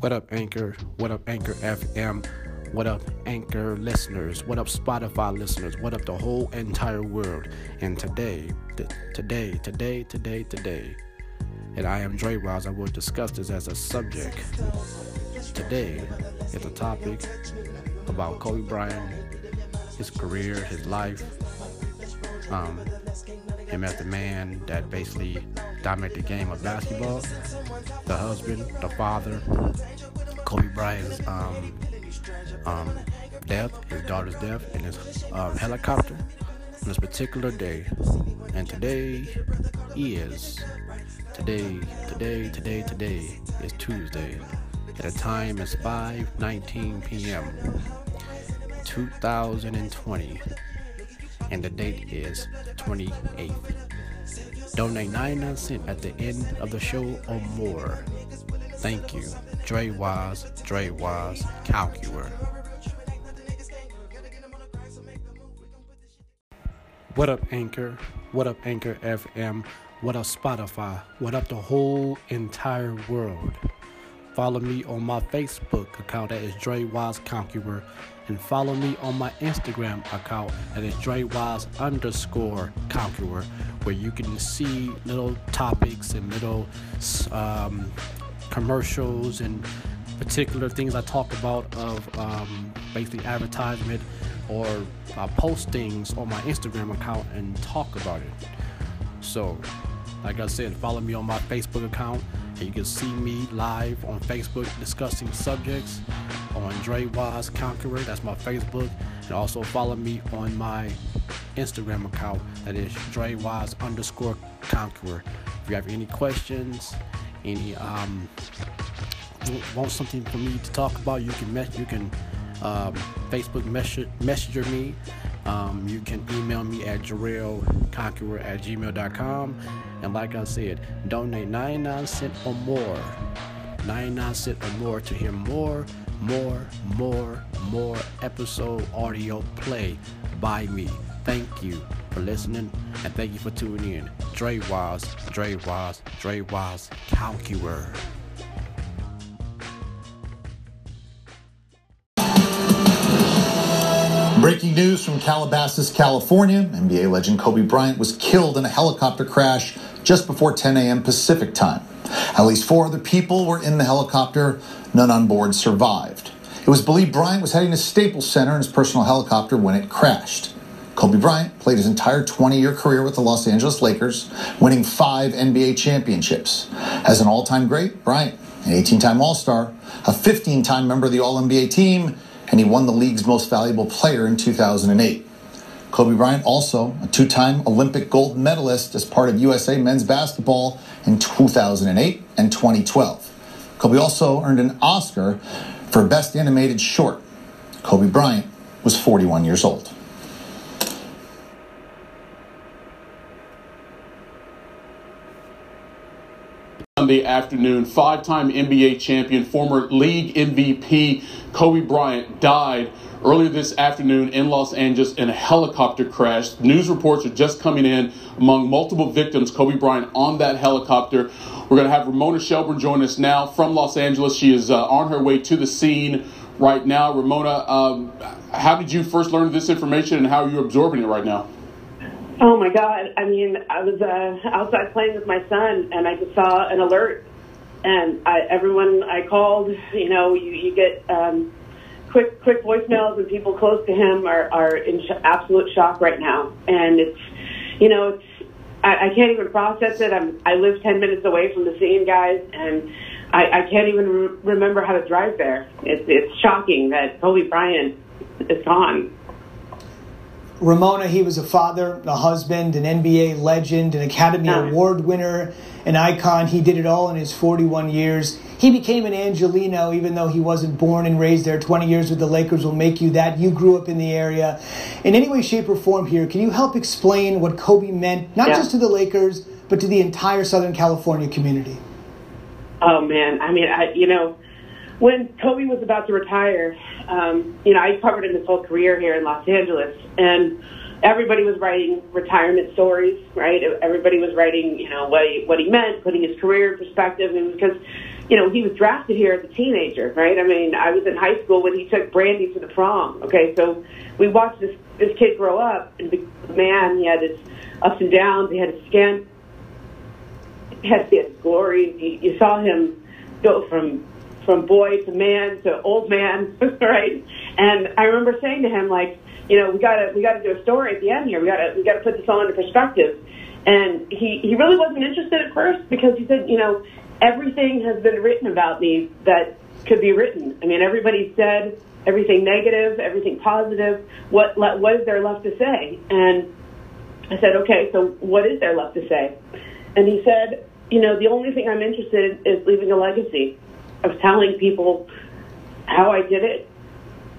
What up, Anchor? What up, Anchor FM? What up, Anchor listeners? What up, Spotify listeners? What up, the whole entire world? And today, today, today, today, today, and I am Dre Wise, I will discuss this as a subject. Today is a topic about Kobe Bryant, his career, his life, um, him as the man that basically dominated the game of basketball, the husband, the father, Kobe Bryant's um, um, death, his daughter's death, in his um, helicopter on this particular day. And today is today, today, today, today is Tuesday. At the time is 5:19 p.m. 2020, and the date is 28th. Donate 99 cents at the end of the show or more. Thank you. Dre Wise, Dre Wise, Conqueror. What up, Anchor? What up, Anchor FM? What up, Spotify? What up, the whole entire world? Follow me on my Facebook account that is Dre Wise Conqueror, and follow me on my Instagram account that is Dre Wise underscore Conqueror, where you can see little topics and little um, commercials and particular things I talk about of um, basically advertisement or uh, post things on my Instagram account and talk about it. So, like I said, follow me on my Facebook account and you can see me live on Facebook discussing subjects on Dre Wise Conqueror. That's my Facebook. And also follow me on my Instagram account that is Dre Wise underscore Conqueror. If you have any questions, any um, want something for me to talk about, you can mess, you can um, Facebook message messenger me. Um, you can email me at jarrellconqueror at gmail.com. And like I said, donate 99 cents or more. 99 cents or more to hear more, more, more, more episode audio play by me. Thank you for listening and thank you for tuning in. Dre Wise, Dre Wise, Dre Wise, Conqueror. Breaking news from Calabasas, California. NBA legend Kobe Bryant was killed in a helicopter crash just before 10 a.m. Pacific time. At least four other people were in the helicopter. None on board survived. It was believed Bryant was heading to Staples Center in his personal helicopter when it crashed. Kobe Bryant played his entire 20 year career with the Los Angeles Lakers, winning five NBA championships. As an all time great, Bryant, an 18 time All Star, a 15 time member of the All NBA team, and he won the league's most valuable player in 2008. Kobe Bryant, also a two time Olympic gold medalist as part of USA men's basketball in 2008 and 2012. Kobe also earned an Oscar for Best Animated Short. Kobe Bryant was 41 years old. Sunday afternoon. Five time NBA champion, former league MVP Kobe Bryant died earlier this afternoon in Los Angeles in a helicopter crash. News reports are just coming in among multiple victims, Kobe Bryant on that helicopter. We're going to have Ramona Shelburne join us now from Los Angeles. She is uh, on her way to the scene right now. Ramona, um, how did you first learn this information and how are you absorbing it right now? Oh my God! I mean, I was uh, outside playing with my son, and I just saw an alert, and I, everyone I called, you know, you, you get um, quick quick voicemails, and people close to him are are in sh- absolute shock right now, and it's, you know, it's I, I can't even process it. I'm I live ten minutes away from the scene, guys, and I, I can't even re- remember how to drive there. It's it's shocking that Kobe Bryant is gone. Ramona, he was a father, a husband, an NBA legend, an Academy Award winner, an icon. He did it all in his 41 years. He became an Angeleno, even though he wasn't born and raised there. 20 years with the Lakers will make you that. You grew up in the area. In any way, shape, or form here, can you help explain what Kobe meant, not Yeah. just to the Lakers, but to the entire Southern California community? Oh man, I mean, I you know, when Kobe was about to retire, um, you know, I covered him his whole career here in Los Angeles, and everybody was writing retirement stories, right? Everybody was writing, you know, what he what he meant, putting his career in perspective, and because you know, he was drafted here as a teenager, right? I mean, I was in high school when he took Brandy to the prom. Okay, so we watched this this kid grow up and be man. He had his ups and downs. He had his skin. He had his glory. You, you saw him go from from boy to man to old man, right? And I remember saying to him, like, you know, we gotta we gotta do a story at the end here. We gotta we gotta put this all into perspective. And he he really wasn't interested at first because he said, you know, everything has been written about me that could be written. I mean, everybody said everything negative, everything positive. What what is there left to say? And I said, okay, so what is there left to say? And he said, you know, the only thing I'm interested in is leaving a legacy of telling people how I did it,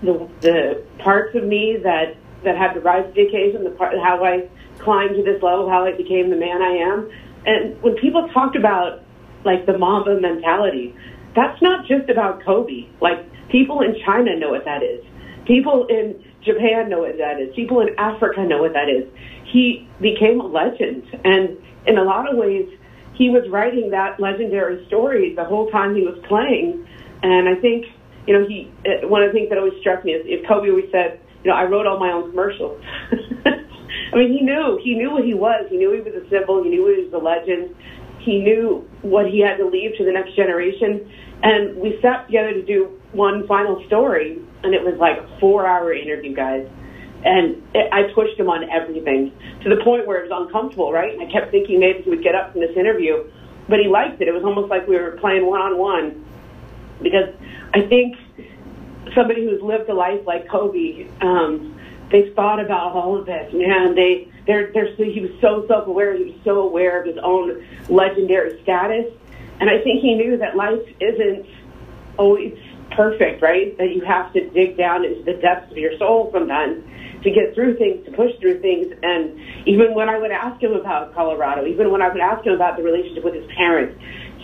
the the parts of me that that had to rise to the occasion, the part how I climbed to this level, how I became the man I am. And when people talk about like the Mamba mentality. That's not just about Kobe. Like people in China know what that is. People in Japan know what that is. People in Africa know what that is. He became a legend, and in a lot of ways, he was writing that legendary story the whole time he was playing. And I think, you know, he uh, one of the things that always struck me is if Kobe always said, you know, I wrote all my own commercials. I mean, he knew he knew what he was. He knew he was a symbol. He knew he was a legend he knew what he had to leave to the next generation. And we sat together to do one final story, and it was like a four hour interview, guys. And it, I pushed him on everything to the point where it was uncomfortable, right? And I kept thinking maybe he would get up from this interview, but he liked it. It was almost like we were playing one on one because I think somebody who's lived a life like Kobe, um, they've thought about all of this, man. They they're, they're, so, he was so self-aware. He was so aware of his own legendary status. And I think he knew that life isn't always perfect, right? That you have to dig down into the depths of your soul sometimes to get through things, to push through things. And even when I would ask him about Colorado, even when I would ask him about the relationship with his parents,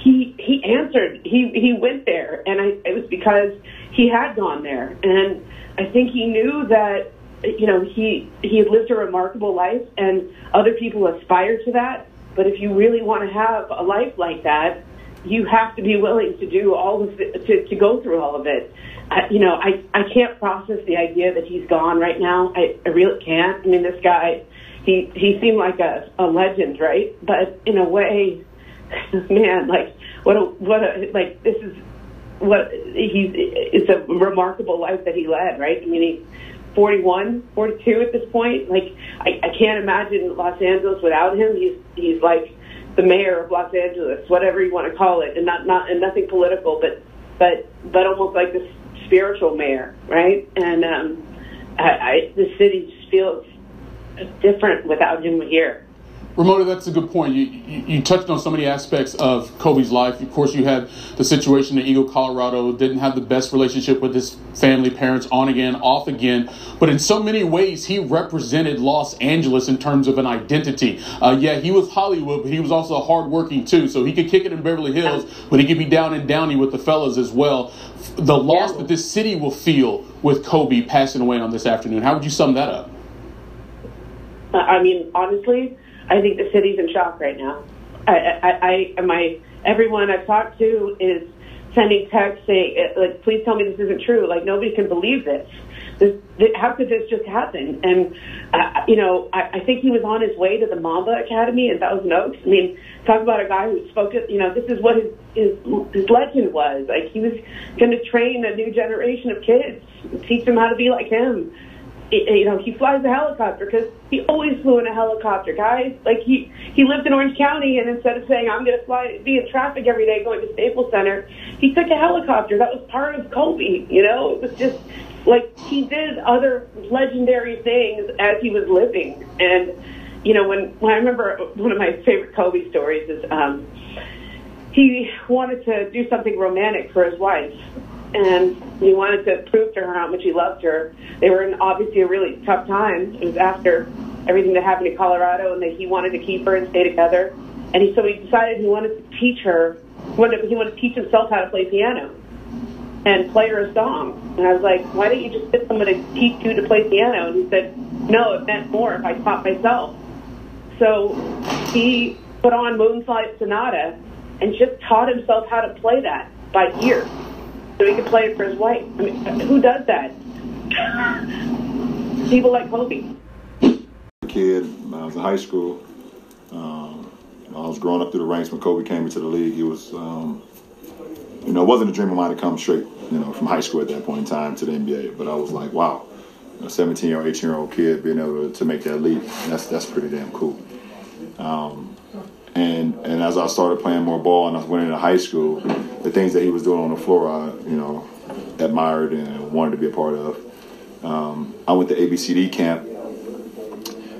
he he answered. He he went there, and I, it was because he had gone there. And I think he knew that you know, he he had lived a remarkable life, and other people aspire to that. But if you really want to have a life like that, you have to be willing to do all of it, to to go through all of it. I, you know, I I can't process the idea that he's gone right now. I, I really can't. I mean, this guy, he he seemed like a a legend, right? But in a way, man, like what a what a like this is what he's it's a remarkable life that he led, right? I mean, he's 41, 42 at this point. Like I, I can't imagine Los Angeles without him. He's he's like the mayor of Los Angeles, whatever you want to call it, and not not and nothing political, but but but almost like this spiritual mayor, right? And um, I, I the city just feels different without him here. Ramona, that's a good point. You, you, you, touched on so many aspects of Kobe's life. Of course, you had the situation in Eagle, Colorado, didn't have the best relationship with his family, parents, on again, off again. But in so many ways, he represented Los Angeles in terms of an identity. Uh, yeah, he was Hollywood, but he was also hardworking too. So he could kick it in Beverly Hills, but he could be down and downy with the fellas as well. The loss that this city will feel with Kobe passing away on this afternoon, how would you sum that up? I mean, honestly, I think the city's in shock right now. I, I, I my everyone I've talked to is sending texts saying, uh, like, please tell me this isn't true. Like, nobody can believe this. this, this how could this just happen? And, uh, you know, I, I think he was on his way to the Mamba Academy in Thousand Oaks. I mean, talk about a guy who spoke, you know, this is what his, his, his legend was. Like, he was going to train a new generation of kids, teach them how to be like him you know, he flies a helicopter because he always flew in a helicopter, guys. Like he he lived in Orange County, and instead of saying I'm going to fly, be in traffic every day going to Staples Center, he took a helicopter. That was part of Kobe. You know, it was just like he did other legendary things as he was living. And you know, when when I remember one of my favorite Kobe stories is um, he wanted to do something romantic for his wife and he wanted to prove to her how much he loved her. They were in obviously a really tough time. It was after everything that happened in Colorado, and that he wanted to keep her and stay together. And he so he decided he wanted to teach her. He wanted, to teach himself how to play piano and play her a song. And I was like, why don't you just get someone to teach you to play piano? And he said, no, it meant more if I taught myself. So he put on Moonlight Sonata and just taught himself how to play that by ear so he could play it for his wife. I mean, who does that? People like Kobe. Kid, I was in high school, um, I was growing up through the ranks when Kobe came into the league. He was, um, you know, it wasn't a dream of mine to come straight, you know, from high school at that point in time to the NBA. But I was like, wow, a 17 year old, 18 year old kid being able to, to make that leap, that's that's pretty damn cool. Um, and and as I started playing more ball and I went into high school, the things that he was doing on the floor, I you know admired and wanted to be a part of. Um, I went to ABCD camp,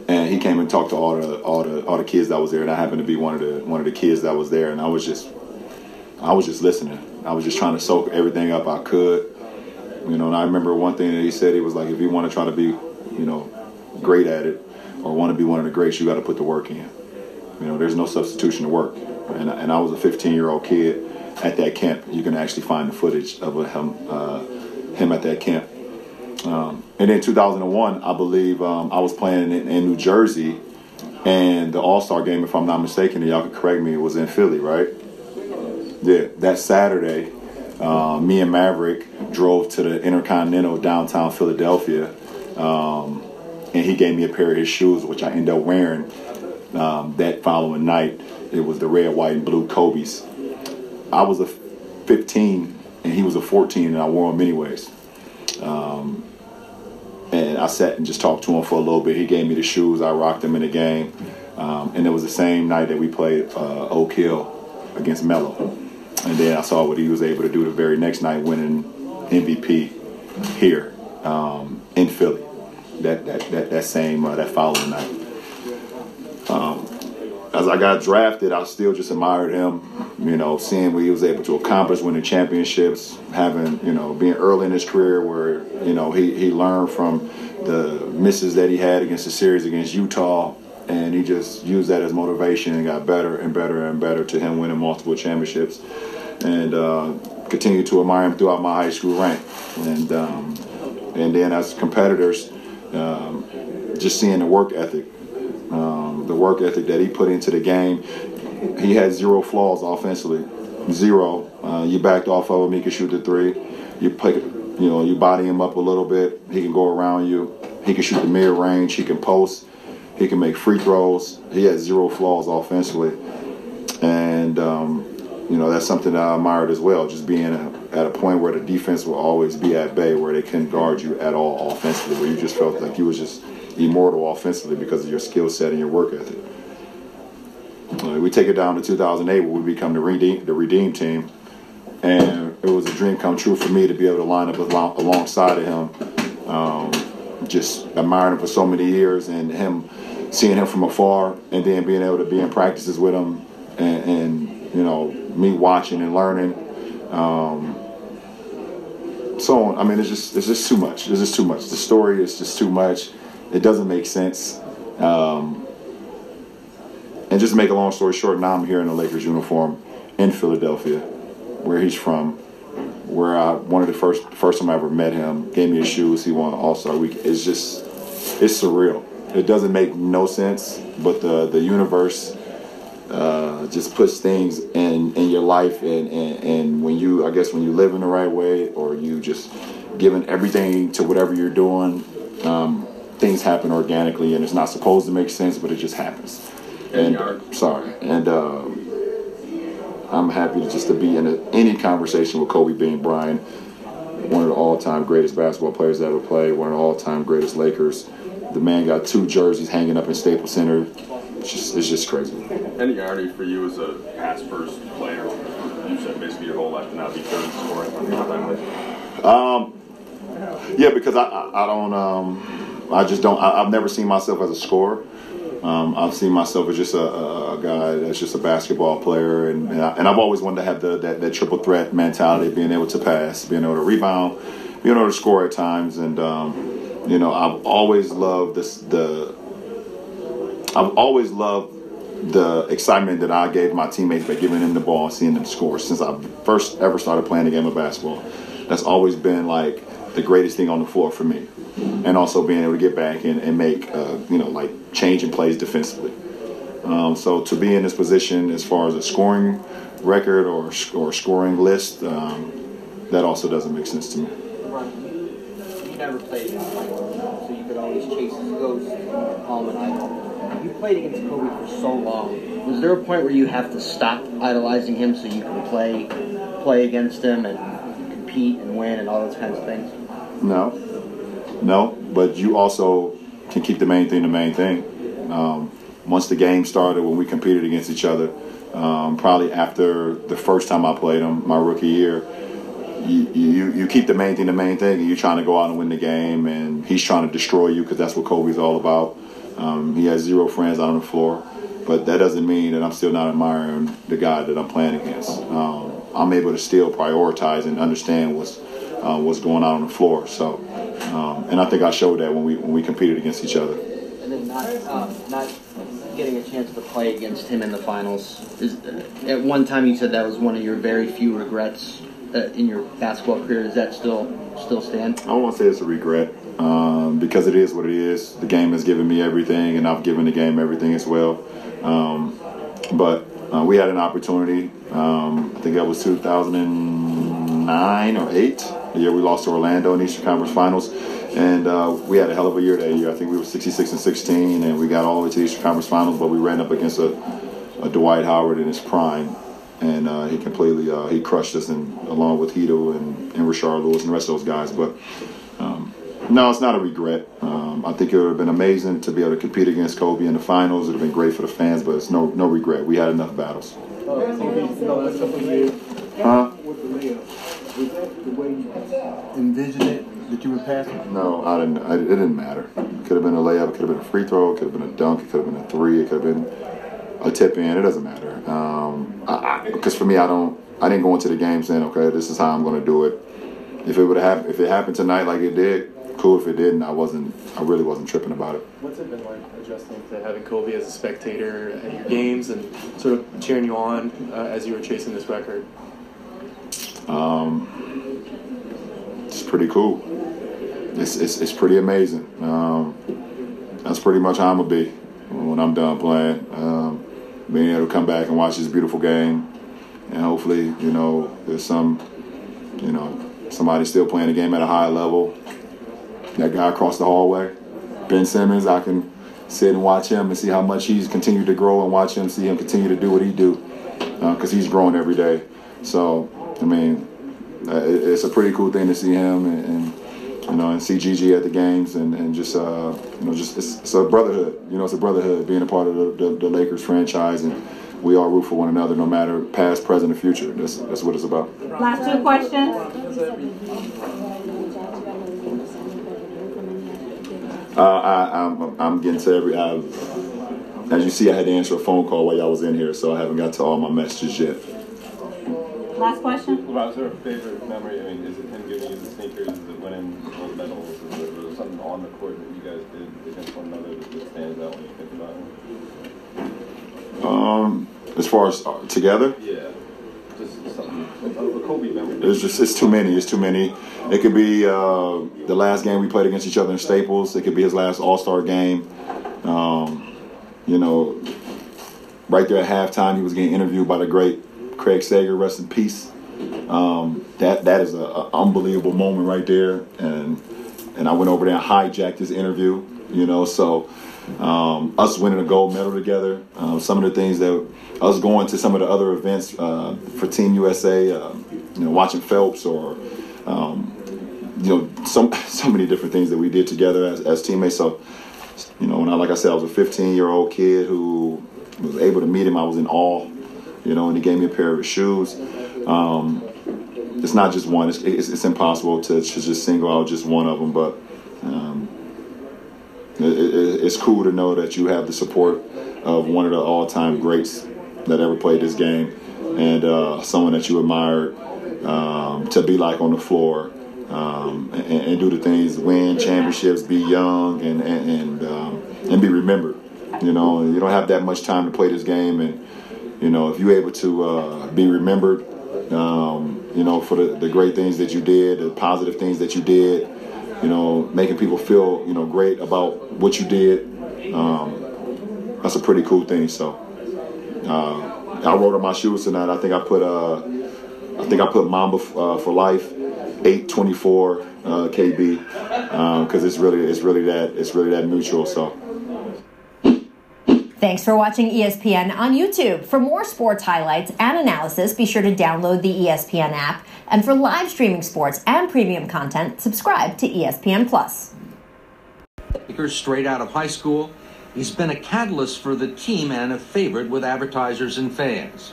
and he came and talked to all the all the all the kids that was there, and I happened to be one of the one of the kids that was there, and I was just I was just listening. I was just trying to soak everything up I could. You know, and I remember one thing that he said. He was like, if you want to try to be, you know, great at it, or want to be one of the greats, you got to put the work in. You know, there's no substitution to work. And, and I was a 15 year old kid at that camp. You can actually find the footage of him, uh, him at that camp. Um, and in 2001, I believe um, I was playing in, in, New Jersey, and the All Star game, if I'm not mistaken, and y'all can correct me, was in Philly, right? Yeah, that Saturday, uh, me and Maverick drove to the Intercontinental downtown Philadelphia, um, and he gave me a pair of his shoes, which I ended up wearing um, that following night. It was the red, white, and blue Kobe's. I was a 15 and he was a 14, and I wore them anyways. Um, and I sat and just talked to him for a little bit. He gave me the shoes. I rocked them in the game. Um, and it was the same night that we played uh, Oak Hill against Melo. And then I saw what he was able to do the very next night, winning MVP here um, in Philly. That that that, that same uh, that following night. Um, as I got drafted, I still just admired him. You know, seeing what he was able to accomplish, winning championships, having you know, being early in his career where you know he he learned from the misses that he had against the series against Utah, and he just used that as motivation and got better and better and better to him winning multiple championships, and uh, continued to admire him throughout my high school rank, and um, and then as competitors, um, just seeing the work ethic. Um, the work ethic that he put into the game. He had zero flaws offensively, zero. Uh, you backed off of him, he could shoot the three. You pick, you know, you body him up a little bit. He can go around you. He can shoot the mid range. He can post. He can make free throws. He had zero flaws offensively, and um, you know that's something that I admired as well. Just being a, at a point where the defense will always be at bay, where they couldn't guard you at all offensively, where you just felt like you was just immortal offensively because of your skill set and your work ethic. Uh, we take it down to 2008 where we become the redeem, the redeem team, and it was a dream come true for me to be able to line up along, alongside of him. Um, just admiring him for so many years, and him seeing him from afar, and then being able to be in practices with him, and, and you know me watching and learning. Um, so on. I mean, it's just it's just too much. It's just too much. The story is just too much. It doesn't make sense. Um, and just to make a long story short, now I'm here in the Lakers uniform in Philadelphia, where he's from, where I one of the first first time I ever met him, gave me his shoes. He won All Star Week. It's just it's surreal. It doesn't make no sense, but the the universe uh, just puts things in in your life, and, and and when you I guess when you live in the right way, or you just giving everything to whatever you're doing. Um, things happen organically, and it's not supposed to make sense, but it just happens. And sorry, and uh, I'm happy to just to be in a, any conversation with Kobe Bean Bryant, one of the all-time greatest basketball players that ever played, one of the all-time greatest Lakers. The man got two jerseys hanging up in Staples Center. It's just, it's just crazy. Any irony for you as a pass first player? You said basically your whole life to not be third scoring Um, yeah, because I, I, I don't. Um, I just don't. I, have never seen myself as a scorer. Um, I've seen myself as just a, a, guy that's just a basketball player, and and, I, have always wanted to have the, that, that triple threat mentality, being able to pass, being able to rebound, being able to score at times, and um, you know I've always loved this the. I've always loved the excitement that I gave my teammates by giving them the ball and seeing them score since I first ever started playing the game of basketball. That's always been like the greatest thing on the floor for me and also being able to get back and, and make uh, you know like changing plays defensively. Um, so to be in this position as far as a scoring record or or scoring list, um, that also doesn't make sense to me. You never played against so you could always chase his ghost. You played against Kobe for so long. Was there a point where you have to stop idolizing him so you can play play against him and compete and win and all those kinds of things? No, no, but you also can keep the main thing the main thing. Um, once the game started, when we competed against each other, um, probably after the first time I played him, my rookie year, you, you, you keep the main thing the main thing, and you're trying to go out and win the game, and he's trying to destroy you because that's what Kobe's all about. Um, he has zero friends out on the floor, but that doesn't mean that I'm still not admiring the guy that I'm playing against. Um, I'm able to still prioritize and understand what's uh, what's going on on the floor. So, um, and I think I showed that when we when we competed against each other. And then not uh, not getting a chance to play against him in the finals. Is, uh, at one time, you said that was one of your very few regrets uh, in your basketball career. Does that still still stand? I don't want to say it's a regret um, because it is what it is. The game has given me everything, and I've given the game everything as well. Um, but uh, we had an opportunity. Um, I think that was 2009 or eight, the year we lost to Orlando in the Eastern Conference Finals. And uh, we had a hell of a year that year. I think we were 66 and 16, and we got all the way to the Eastern Conference Finals, but we ran up against a, a Dwight Howard in his prime. And uh, he completely uh, he crushed us, and along with Hedo and, and Rashard Lewis and the rest of those guys. But um, no, it's not a regret. Um, I think it would have been amazing to be able to compete against Kobe in the finals. It would have been great for the fans, but it's no no regret. We had enough battles. Huh? Envision it that you would pass it? No, I didn't. I, it didn't matter. It could have been a layup. It could have been a free throw. It could have been a dunk. It could have been a three. It could have been a tip in. It doesn't matter. Um, I, I, because for me, I don't. I didn't go into the game saying, okay, this is how I'm going to do it. If it would have happened, if it happened tonight like it did, cool. If it didn't, I wasn't. I really wasn't tripping about it. What's it been like adjusting to having Kobe as a spectator at your games and sort of cheering you on uh, as you were chasing this record? Um, it's pretty cool. It's, it's, it's pretty amazing. Um, that's pretty much how I'm gonna be when I'm done playing. Um, being able to come back and watch this beautiful game, and hopefully, you know, there's some, you know, somebody still playing the game at a high level. That guy across the hallway, Ben Simmons, I can sit and watch him and see how much he's continued to grow and watch him see him continue to do what he do because uh, he's growing every day. So I mean, uh, it, it's a pretty cool thing to see him and, and you know, and see Gigi at the games and, and just, uh, you know, just it's, it's, a brotherhood. You know, it's a brotherhood being a part of the, the, the, Lakers franchise, and we all root for one another, no matter past, present, or future. That's that's what it's about. Last two questions. Uh, I, I'm, I'm getting to every. I, as you see, I had to answer a phone call while y'all was in here, so I haven't got to all my messages yet. Last question. Well, is there a favorite memory? I mean, is it him giving you the sneakers? Is it winning gold medals? Is there, was there something on the court that you guys did against one another that stands out when you think about him? Um, as far as uh, together? Yeah. Just something, a Kobe memory. It's just, it's too many. It's too many. It could be uh, the last game we played against each other in Staples. It could be his last All Star game. Um, you know, right there at halftime, he was getting interviewed by the great Craig Sager, rest in peace. Um, that that is an unbelievable moment right there, and and I went over there and hijacked his interview. You know, so um, us winning a gold medal together, uh, some of the things that us going to some of the other events uh, for Team USA, uh, you know, watching Phelps or um, you know, so so many different things that we did together as, as teammates. So, you know, when I like I said, I was a 15 year old kid who was able to meet him. I was in awe you know, and he gave me a pair of his shoes. Um, it's not just one. It's, it's, it's impossible to, to, just single out just one of them, but um, it, it, it's cool to know that you have the support of one of the all-time greats that ever played this game, and uh, someone that you admired um, to be like on the floor um, and, and, do the things, win championships, be young, and and and, um, and be remembered. You know, you don't have that much time to play this game, and you know, if you're able to uh, be remembered, um, you know, for the, the great things that you did, the positive things that you did, you know, making people feel, you know, great about what you did, um, that's a pretty cool thing. So uh, I wrote on my shoes tonight. I think I put uh, I think I put Mamba uh, for life, eight twenty four uh, KB, because um, it's really it's really that it's really that neutral. So. Thanks for watching ESPN on YouTube. For more sports highlights and analysis, be sure to download the ESPN app. And for live streaming sports and premium content, subscribe to ESPN Plus. Straight out of high school, he's been a catalyst for the team and a favorite with advertisers and fans.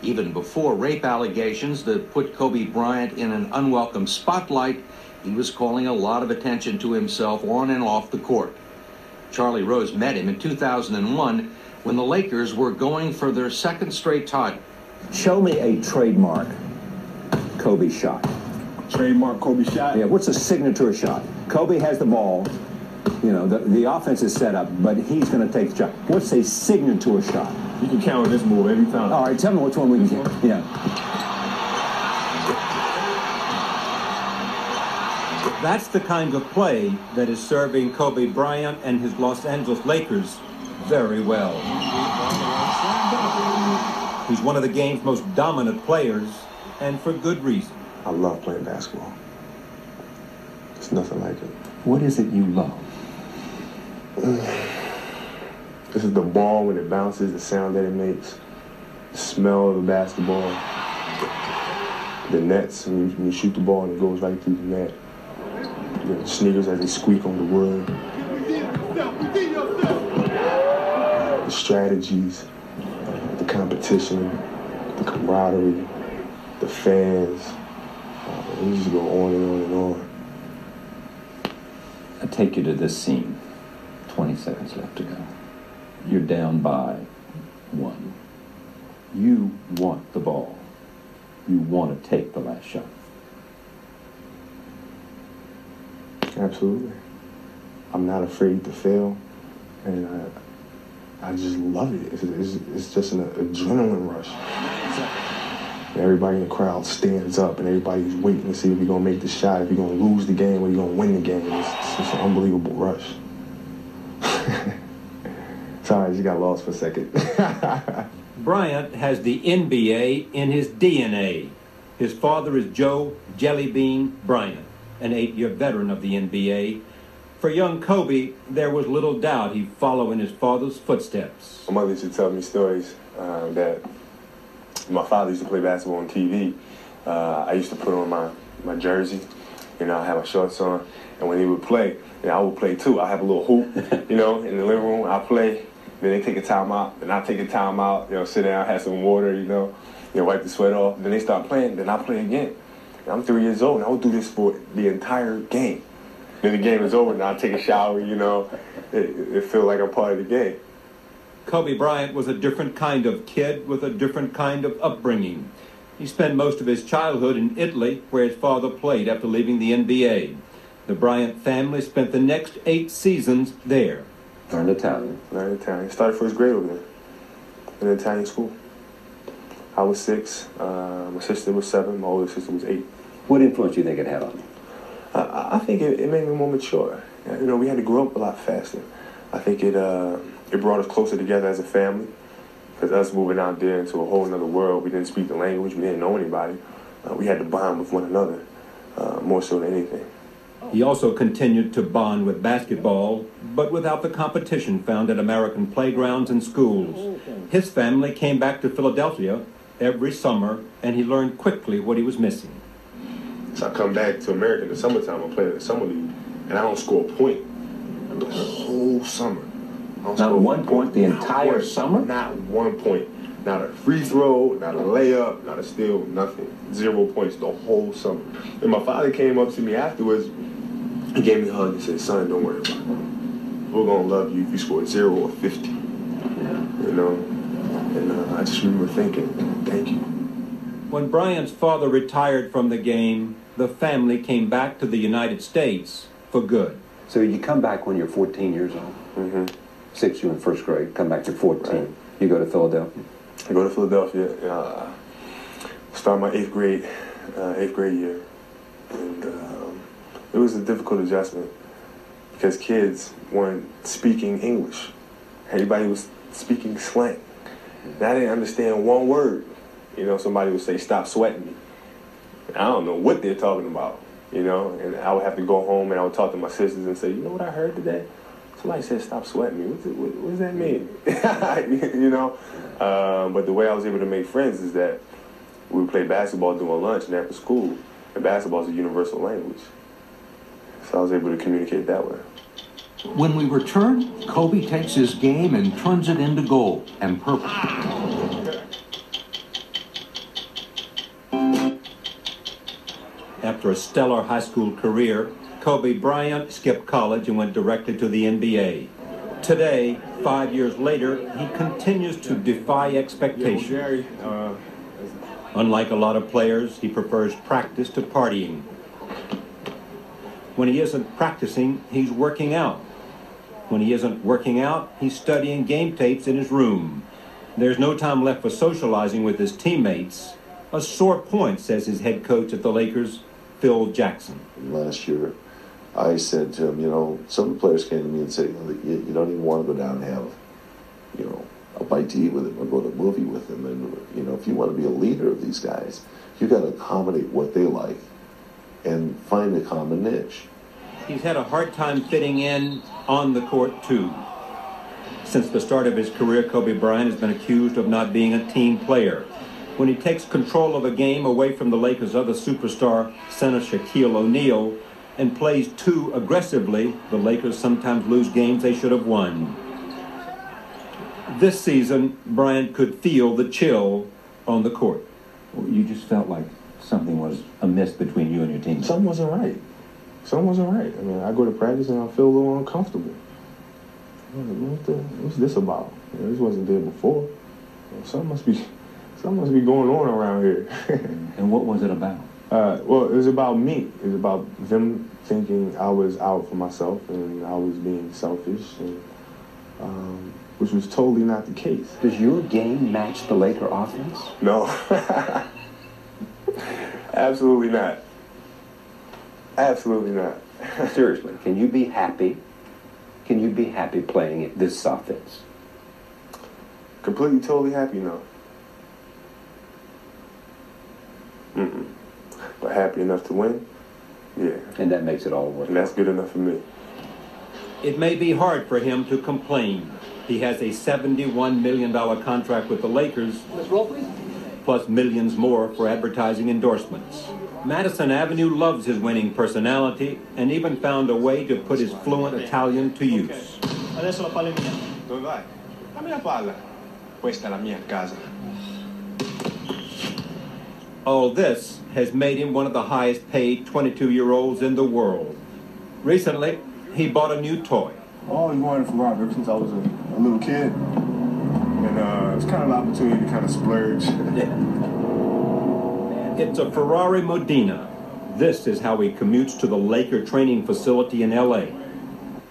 Even before rape allegations that put Kobe Bryant in an unwelcome spotlight, he was calling a lot of attention to himself on and off the court. Charlie Rose met him in 2001 when the Lakers were going for their second straight title. Show me a trademark Kobe shot. Trademark Kobe shot? Yeah, what's a signature shot? Kobe has the ball. You know, the, the offense is set up, but he's going to take the shot. What's a signature shot? You can count on this move every time. All right, tell me which one we can get. Yeah. That's the kind of play that is serving Kobe Bryant and his Los Angeles Lakers very well. He's one of the game's most dominant players, and for good reason. I love playing basketball. It's nothing like it. What is it you love? This is the ball when it bounces, the sound that it makes, the smell of the basketball, the nets when you, when you shoot the ball and it goes right through the net the sneakers as they squeak on the wood. The strategies, the competition, the camaraderie, the fans. Uh, we just go on and on and on. I take you to this scene. 20 seconds left to go. You're down by one. You want the ball. You want to take the last shot. Absolutely. I'm not afraid to fail, and I, I just love it. It's, it's, it's just an adrenaline rush. Everybody in the crowd stands up, and everybody's waiting to see if you're gonna make the shot, if you're gonna lose the game, or you're gonna win the game. It's, it's just an unbelievable rush. Sorry, just got lost for a second. Bryant has the NBA in his DNA. His father is Joe Jellybean Bryant an eight year veteran of the NBA. For young Kobe, there was little doubt he'd follow in his father's footsteps. My mother used to tell me stories uh, that my father used to play basketball on TV. Uh, I used to put on my, my jersey, you know, I had my shorts on, and when he would play, you know, I would play too. I have a little hoop, you know, in the living room. I play, then they take a timeout, and I take a timeout, you know, sit down, have some water, you know, you know, wipe the sweat off. Then they start playing, then I play again. I'm three years old and I'll do this for the entire game. Then the game is over and I take a shower, you know, it, it feels like I'm part of the game. Kobe Bryant was a different kind of kid with a different kind of upbringing. He spent most of his childhood in Italy, where his father played after leaving the NBA. The Bryant family spent the next eight seasons there. Learned Italian. Learned Italian. Started first grade over there in an Italian school. I was six. Uh, my sister was seven. My older sister was eight. What influence do you think it had on you? I, I think it, it, made me more mature. You know, we had to grow up a lot faster. I think it uh, it brought us closer together as a family. Because us moving out there into a whole other world, we didn't speak the language, we didn't know anybody. Uh, we had to bond with one another uh, more so than anything. He also continued to bond with basketball, but without the competition found at American playgrounds and schools. His family came back to Philadelphia every summer, and he learned quickly what he was missing. So I come back to America in the summertime. I'm playing in the summer league, and I don't score a point the whole summer. Not one point the entire one, summer? Not one point. Not a free throw, not a layup, not a steal, nothing. Zero points the whole summer. And my father came up to me afterwards. He gave me a hug and said, "Son, don't worry about it. We're gonna love you if you score zero or 50. You know." And uh, I just remember thinking, "Thank you." When Bryant's father retired from the game, the family came back to the United States for good. So you come back when you're 14 years old. Mm-hmm. Six, you're in first grade. Come back to 14. Right. You go to Philadelphia. I go to Philadelphia. Uh, start my eighth grade, uh, eighth grade year, and um, it was a difficult adjustment because kids weren't speaking English. Everybody was speaking slang. And I didn't understand one word. You know, somebody would say, "Stop sweating me." I don't know what they're talking about. You know, and I would have to go home and I would talk to my sisters and say, "You know what I heard today?" Somebody said, "Stop sweating me." What, what does that mean? you know. Um, but the way I was able to make friends is that we would play basketball during lunch and after school. And basketball is a universal language, so I was able to communicate that way. When we return, Kobe takes his game and turns it into gold and purple. A stellar high school career, Kobe Bryant skipped college and went directly to the NBA. Today, five years later, he continues to defy expectations. Uh, Unlike a lot of players, he prefers practice to partying. When he isn't practicing, he's working out. When he isn't working out, he's studying game tapes in his room. There's no time left for socializing with his teammates. A sore point, says his head coach at the Lakers, Phil Jackson. Last year, I said to him, you know, some of the players came to me and said, you, know, you, you don't even want to go down and have, you know, a bite to eat with him or go to a movie with him. And, you know, if you want to be a leader of these guys, you got to accommodate what they like and find a common niche. He's had a hard time fitting in on the court, too. Since the start of his career, Kobe Bryant has been accused of not being a team player. When he takes control of a game away from the Lakers' other superstar, center Shaquille O'Neal, and plays too aggressively, the Lakers sometimes lose games they should have won. This season, Bryant could feel the chill on the court. You just felt like something was amiss between you and your team. Something wasn't right. Something wasn't right. I mean, I go to practice and I feel a little uncomfortable. What the, what's this about? You know, this wasn't there before. Something must be, something must be going on around here. and what was it about? Uh, well, it was about me. It was about them thinking I was out for myself and I was being selfish, and, um, which was totally not the case. Does your game match the Laker offense? No. Absolutely not. Absolutely not. Seriously, can you be happy? Can you be happy playing this offense? Completely, totally happy, no. Mm-mm. But happy enough to win, yeah. And that makes it all worth And that's good enough for me. It may be hard for him to complain. He has a $71 million contract with the Lakers, plus millions more for advertising endorsements. Madison Avenue loves his winning personality and even found a way to put his fluent Italian to use. Adesso la palla è mia. Dove vai? Dammi la palla. Questa è la mia casa. All this has made him one of the highest paid 22 year olds in the world. Recently, he bought a new toy. I always wanted a Ferrari ever since I was a, a little kid. And uh, it's kind of an opportunity to kind of splurge. It's a Ferrari Modena. This is how he commutes to the Laker training facility in LA.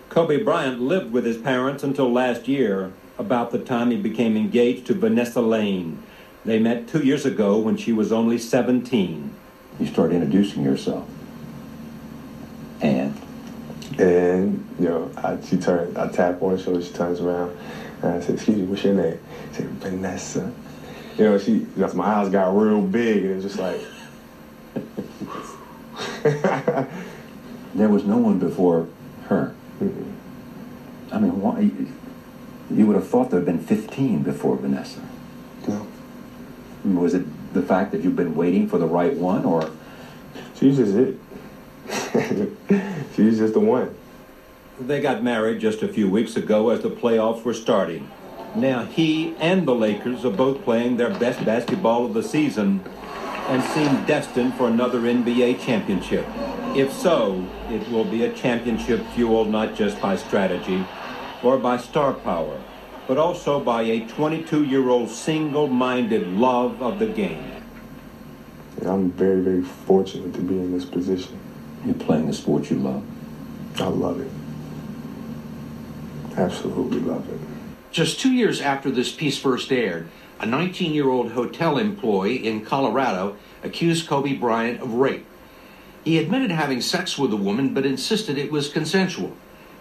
Kobe Bryant lived with his parents until last year, about the time he became engaged to Vanessa Laine. They met two years ago when she was only 17. You start introducing yourself. And? And, you know, I, she turned, I tap on her shoulder, she turns around, and I said, excuse me, what's your name? She said, Vanessa. You know, she, my eyes got real big, and it was just like, There was no one before her. I mean, why? You would have thought there had been 15 before Vanessa. No. Was it the fact that you've been waiting for the right one, or? she's just it. she's just the one. They got married just a few weeks ago as the playoffs were starting. Now he and the Lakers are both playing their best basketball of the season and seem destined for another NBA championship. If so, it will be a championship fueled not just by strategy or by star power, but also by a 22 year old single minded love of the game. I'm very, very fortunate to be in this position. You're playing the sport you love. I love it. Absolutely love it. Just two years after this piece first aired, a 19 year old hotel employee in Colorado accused Kobe Bryant of rape. He admitted having sex with the woman but insisted it was consensual.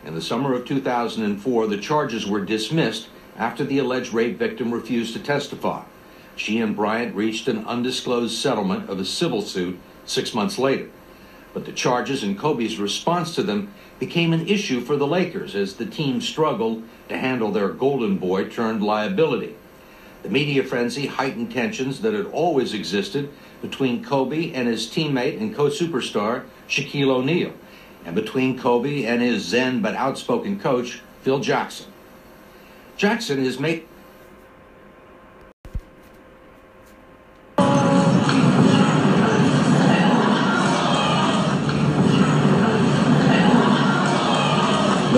In the summer of 2004, the charges were dismissed after the alleged rape victim refused to testify. She and Bryant reached an undisclosed settlement of a civil suit six months later. But the charges and Kobe's response to them became an issue for the Lakers as the team struggled to handle their golden boy turned liability. The media frenzy heightened tensions that had always existed between Kobe and his teammate and co superstar Shaquille O'Neal, and between Kobe and his zen but outspoken coach, Phil Jackson. Jackson is made No,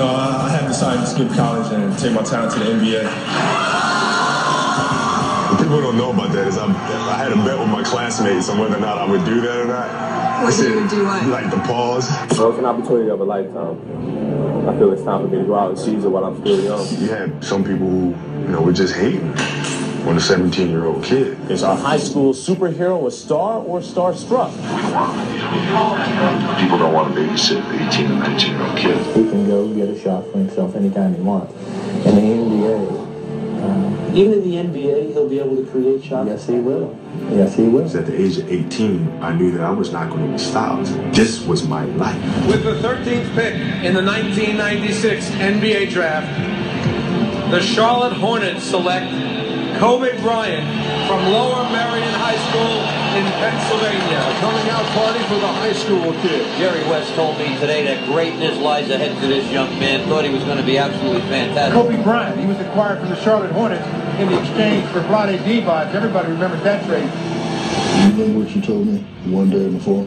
I had decided to skip college and take my talent to the NBA. What people don't know about that is I'm, I had a bet with my classmates on whether or not I would do that or not. I What said, you would do what? Like the pause. So it's an opportunity of a lifetime. I feel it's time for me to go out and seize it while I'm still young. You had some people who, you know, were just hating on a 17 year old kid. Is our high school superhero a star or starstruck? People don't want to babysit 18 and 19 year old kid. He can go get a shot for himself anytime he wants. In the NBA, uh, Even in the NBA, he'll be able to create shots. yes, he will. Yes, he will. At the age of 18, I knew that I was not going to be stopped. This was my life. With the 13th pick in the 1996 NBA draft, the Charlotte Hornets select Kobe Bryant from Lower Merion High School in Pennsylvania. A coming out party for the high school kid. Jerry West told me today that greatness lies ahead for this young man. Thought he was going to be absolutely fantastic. Kobe Bryant, he was acquired from the Charlotte Hornets in exchange for Vlade Divac. Everybody remembers that trade. You remember what you told me one day before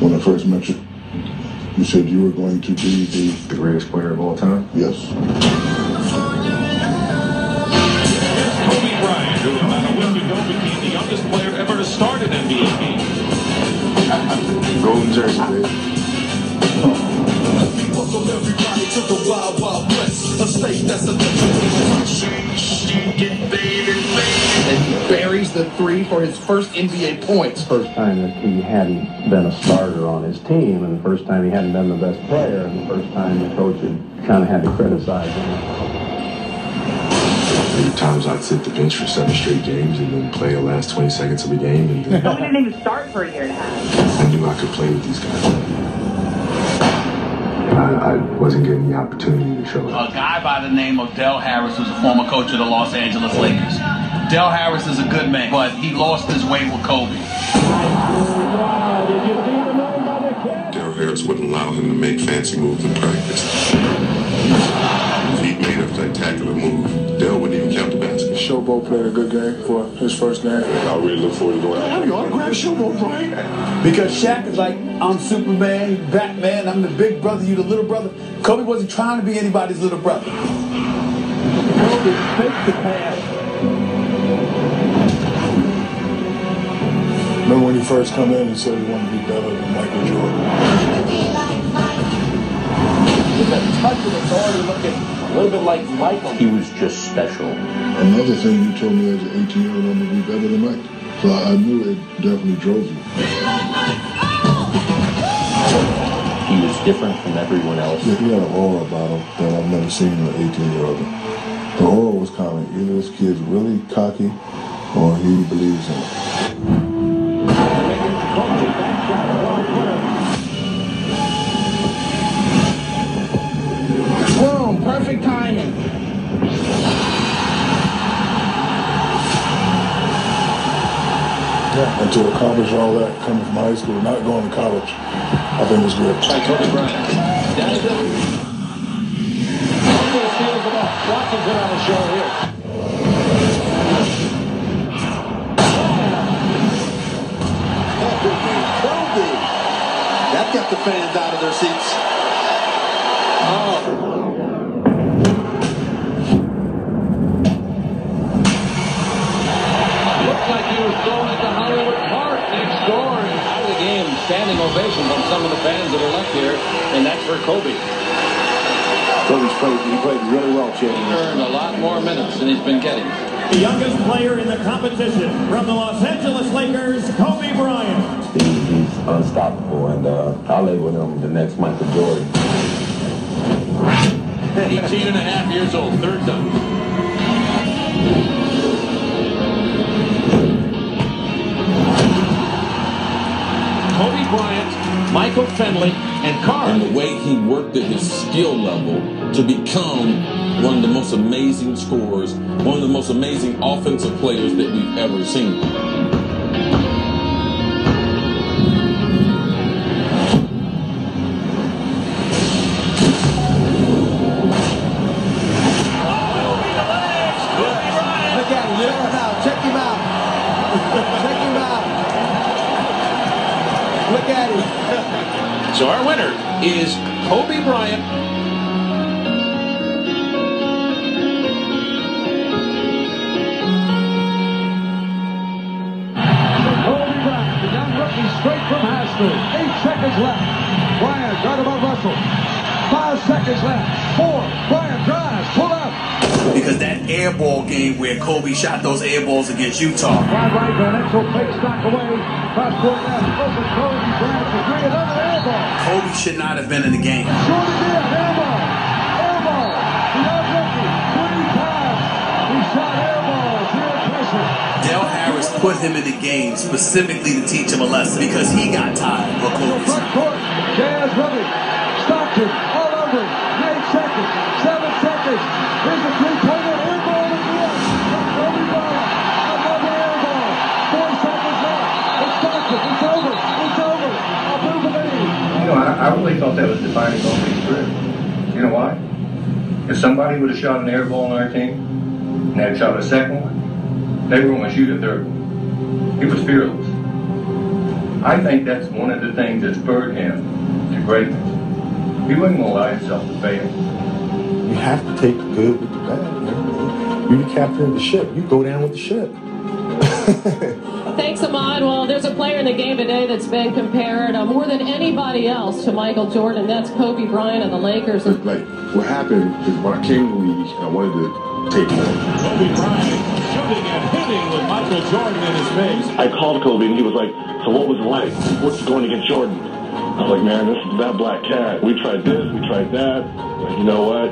when I first met you? You said you were going to be the, the greatest player of all time? Yes. Kobe Bryant, who about a week ago became the youngest player ever to start an NBA game. Golden jersey, baby. Welcome everybody to the Wild Wild West, a state that's a And he buries the three for his first NBA points. First time that he hadn't been a starter on his team, and the first time he hadn't been the best player, and the first time the coach had kind of had to criticize him. Many times I'd sit the bench for seven straight games and then play the last 20 seconds of a game, and then Kobe didn't even start for a year and a half. I knew I could play with these guys. And I, I wasn't getting the opportunity to show it. A guy by the name of Del Harris was a former coach of the Los Angeles Lakers. Del Harris is a good man, but he lost his way with Kobe. Daryl Harris wouldn't allow him to make fancy moves in practice. He made a spectacular move. Showboat played a good game for his first game. I really look forward to going out. Have you autographed Showboat Bryant? Because Shaq is like, I'm Superman, Batman, I'm the big brother, you the little brother. Kobe wasn't trying to be anybody's little brother. Kobe faked the pass. Remember when he first come in and said he wanted to be better than Michael Jordan? With a touch of authority looking a little bit like Michael. He was just special. Another thing you told me as an 18 year old, I'm going to be better than Mike. So I I knew it definitely drove you. He was different from everyone else. Yeah, he had an aura about him that I've never seen in an 18 year old. The aura was kind of either this kid's really cocky or he believes in it. Perfect timing. Yeah, and to accomplish all that coming from high school, not going to college, I think is good. Kobe Bryant. Steals the ball. Washington on the show here. Kobe. That got the fans out of their seats. Looks ovation from some of the fans that are left here, and that's for Kobe. Kobe's played, he played really well, Chad. He earned a lot more minutes than he's been getting. The youngest player in the competition from the Los Angeles Lakers, Kobe Bryant. He's unstoppable, and uh, I label him the next Michael Jordan. 18 and a half years old, third dunk. Kobe Bryant, Michael Finley, and Carr. And the way he worked at his skill level to become one of the most amazing scorers, one of the most amazing offensive players that we've ever seen. Is Kobe Bryant. Kobe Bryant, the young rookie straight from high school. Eight seconds left. Bryant right above Russell. Five seconds left. Four. Bryant drives. Pull up. Because that air ball game where Kobe shot those air balls against Utah. Wide right, Van Exel fakes knock away. Cross court left. Open Kobe Bryant for three. Another air ball. Kobe should not have been in the game. Shorty did. Air ball. The young. Three times. He shot air balls. Real pressure. Del Harris put him in the game specifically to teach him a lesson because he got tired of Kobe's Front court. Jazz running. Stockton all over. him. Eight seconds. Seven seconds. Here's a three-pointer. Air ball at the end. From Kobe Bryant. Another air ball. Four seconds left. It's Stockton. It's over. It's over. A move of eight. You really thought that was defining Kobe's career. You know why? If somebody would have shot an air ball on our team and had shot a second one, they were going to shoot a third one. He was fearless. I think that's one of the things that spurred him to greatness. He wasn't going to allow himself to fail. You have to take the good with the bad. You're the captain of the ship. You go down with the ship. Thanks, Ahmad. Well, there's a player in the game today that's been compared uh, more than anybody else to Michael Jordan. That's Kobe Bryant of the Lakers. Like, what happened is when I came to the league, I wanted to take more. Kobe Bryant shooting and hitting with Michael Jordan in his face. I called Kobe and he was like, so what was it like? What's going against Jordan? I was like, man, this is that black cat. We tried this, we tried that. But you know what?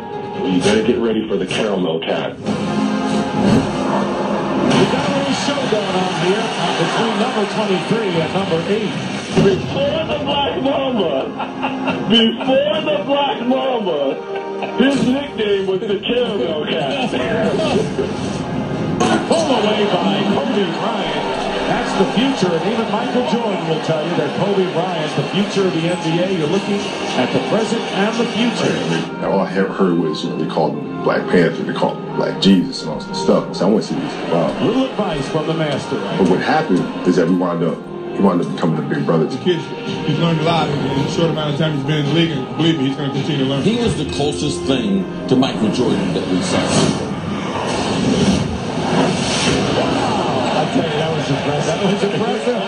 You better get ready for the caramel cat. We've got a little show going on here between number 23 and number 8. Before the Black Mamba, before the Black Mamba, his nickname was the Caramel Cat. Pulled away by Kobe Bryant. That's the future, and even Michael Jordan will tell you that Kobe Bryant, the future of the NBA, you're looking at the present and the future. All I ever heard was, you know, they called him Black Panther, they called him Black Jesus and all this stuff. So I went to see this. Wow. Little advice from the master. But what happened is that we wound up, he wound up becoming a big brother. The kid, he's learned a lot in a short amount of time he's been in the league, and believe me, he's going to continue to learn. He was the closest thing to Michael Jordan that we saw. Was impressive.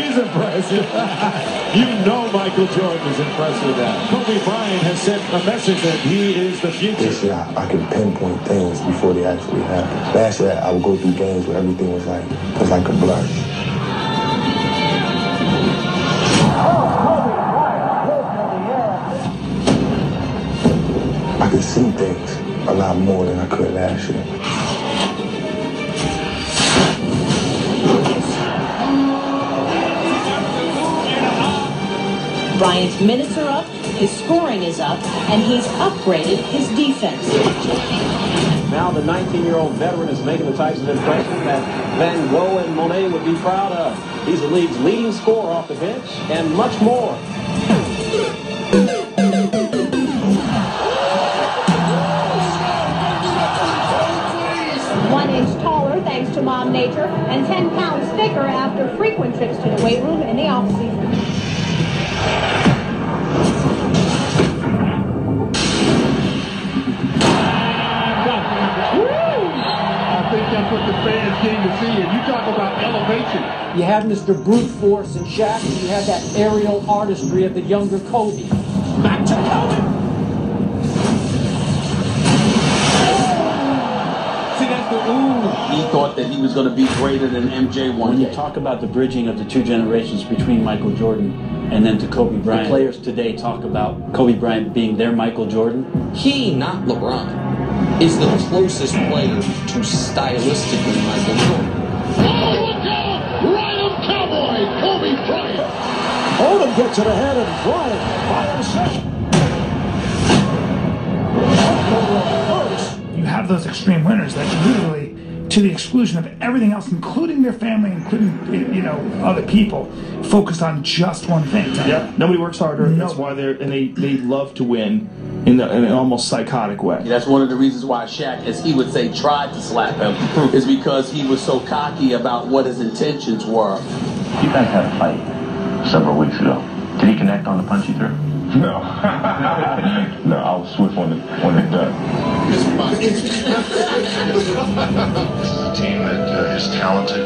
He's impressive. you know Michael Jordan is impressed with that. Kobe Bryant has sent a message that he is the future. This year, I, I can pinpoint things before they actually happen. Last year, I would go through games where everything was like, was like a blur. I could see things a lot more than I could last year. Bryant's minutes are up, his scoring is up, and he's upgraded his defense. Now the 19-year-old veteran is making the types of impression that Van Gogh and Monet would be proud of. He's the league's leading scorer off the bench and much more. One inch taller thanks to Mom Nature, and 10 pounds thicker after frequent trips to the weight room in the off-season. I think that's what the fans came to see. And you talk about elevation. You have Mr. Brute Force and Shaq, and you have that aerial artistry of the younger Kobe. Back to Kobe. See, that's the ooh. He thought that he was going to be greater than MJ one When you day. talk about the bridging of the two generations between Michael Jordan and then to Kobe Bryant, players today talk about Kobe Bryant being their Michael Jordan. He, not LeBron. is the closest player to stylistically Michael Jordan. Cowboy, Kobe Bryant. Odom gets it ahead and Bryant fires You have those extreme winners that literally, to the exclusion of everything else, including their family, including you know other people, focused on just one thing. Yeah, nobody works harder. That's why they're and they, they love to win in, the, in an almost psychotic way. That's one of the reasons why Shaq, as he would say, tried to slap him, is because he was so cocky about what his intentions were. You guys had a fight several weeks ago. Did he connect on the punch you threw? No. no, I was swift on the on the duck. This is a team that uh, is talented,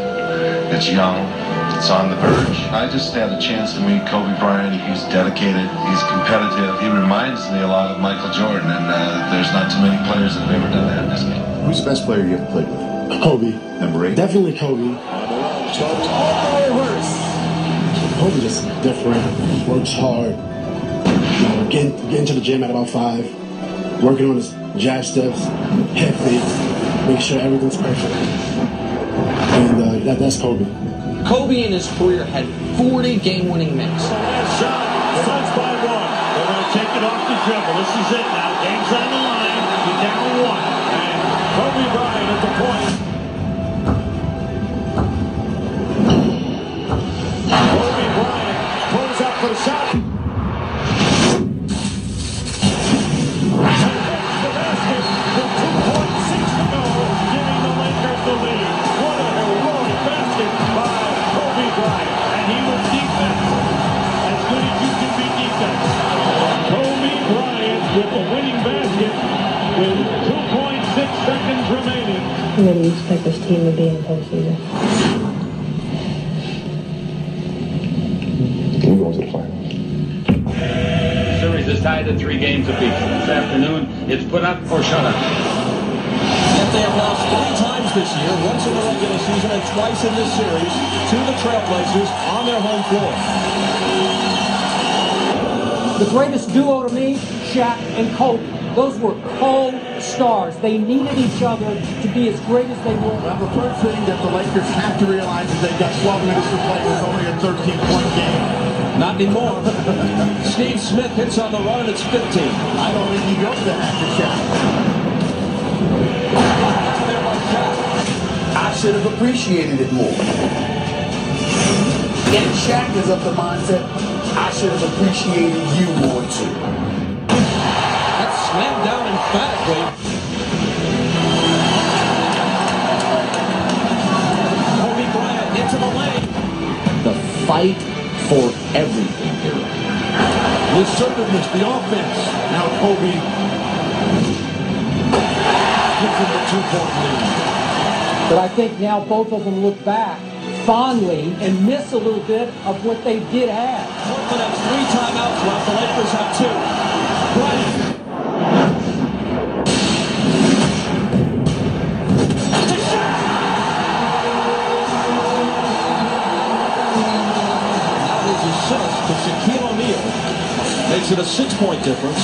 it's young, it's on the verge. I just had a chance to meet Kobe Bryant. He's dedicated, he's competitive. He reminds me a lot of Michael Jordan, and uh, there's not too many players that have ever done that in this game. Who's the best player you ever played with? Kobe. Number eight? Definitely Kobe. Kobe just different, works hard. You know, getting, getting to the gym at about five, working on his jab steps, head fakes, make sure everything's perfect. And uh, that, that's Kobe. Kobe in his career had 40 game-winning minutes. Last shot, Suns by one. They're going to take it off the dribble. This is it now. Game's on the line. You're down one. And Kobe Bryant at the point. Kobe Bryant pulls up for the shot. Seconds remaining. Where do you expect this team to be in the postseason? We're going to the finals. Series is tied at three games apiece. This afternoon, it's put up or shut up. Yet they have lost three times this year, once in the regular season and twice in this series, to the Trailblazers on their home floor. The greatest duo to me, Shaq and Kobe. Those were co-stars. They needed each other to be as great as they were. Well, the first thing that the Lakers have to realize is they've got 12 minutes to play. It's only a 13-point game. Not anymore. Steve Smith hits on the run and it's 15. I don't think he goes to after Shaq. I should have appreciated it more. And Shaq is of the mindset, I should have appreciated you more too. That's slammed down emphatically. Fight for everything here. The assertiveness, the offense. Now Kobe gives him the two-point lead. But I think now both of them look back fondly and miss a little bit of what they did have. Portland has three timeouts left. The Lakers have two. Makes it a six-point difference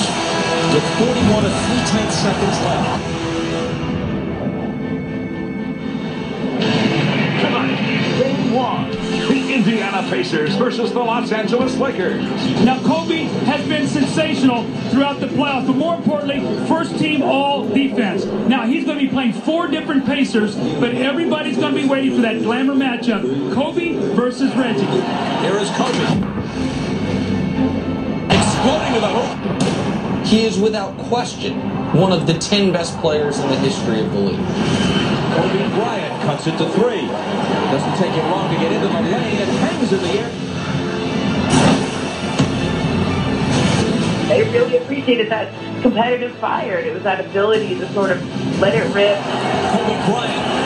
with 41 and three-tenths seconds left. Game one. The Indiana Pacers versus the Los Angeles Lakers. Now, Kobe has been sensational throughout the playoffs, but more importantly, first team all defense. Now, he's going to be playing four different Pacers, but everybody's going to be waiting for that glamour matchup Kobe versus Reggie. Here is Kobe. He is without question one of the 10 best players in the history of the league. Kobe Bryant cuts it to three. Doesn't take it long to get into the lane and hangs in the air. They really appreciated that competitive fire. It was that ability to sort of let it rip. Kobe Bryant.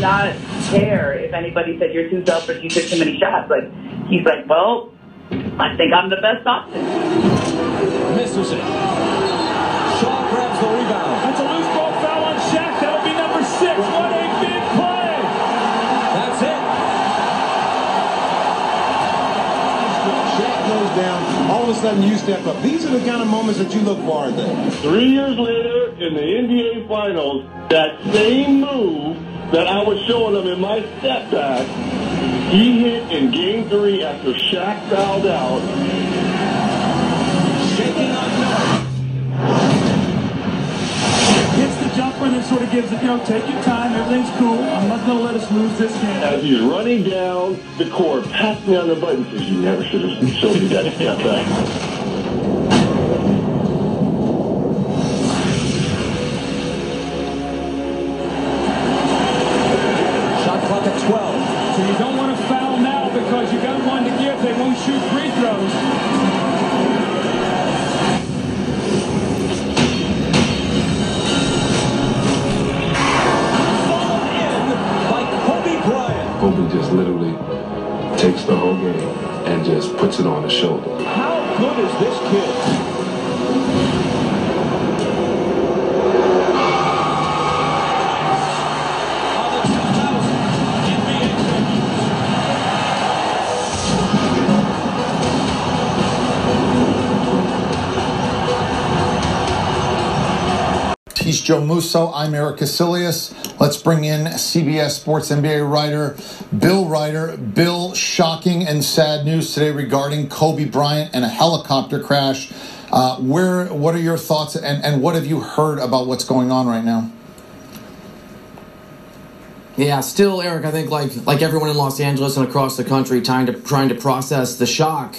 not care if anybody said you're too selfish, you took too many shots. Like he's like, well, I think I'm the best option. Misses it. Shaw grabs the rebound. That's a loose ball foul on Shaq. That'll be number six. What a big play! That's it. Shaq goes down. All of a sudden, you step up. These are the kind of moments that you look for. to. Three years later, in the NBA Finals, that same move that I was showing them in my step back, he hit in Game Three after Shaq fouled out. Hits the jumper and then sort of gives it, you know, take your time, everything's cool. I'm not going to let us lose this game. As he's running down the court, pats me on the butt and says, "You never should have showed me that step back." Joe Musso. I'm Eric Casilius. Let's bring in CBS Sports NBA writer Bill Reiter. Bill, shocking and sad news today regarding Kobe Bryant and a helicopter crash. Uh, where? What are your thoughts and, and what have you heard about what's going on right now? Yeah, still, Eric. I think like like everyone in Los Angeles and across the country, trying to trying to process the shock.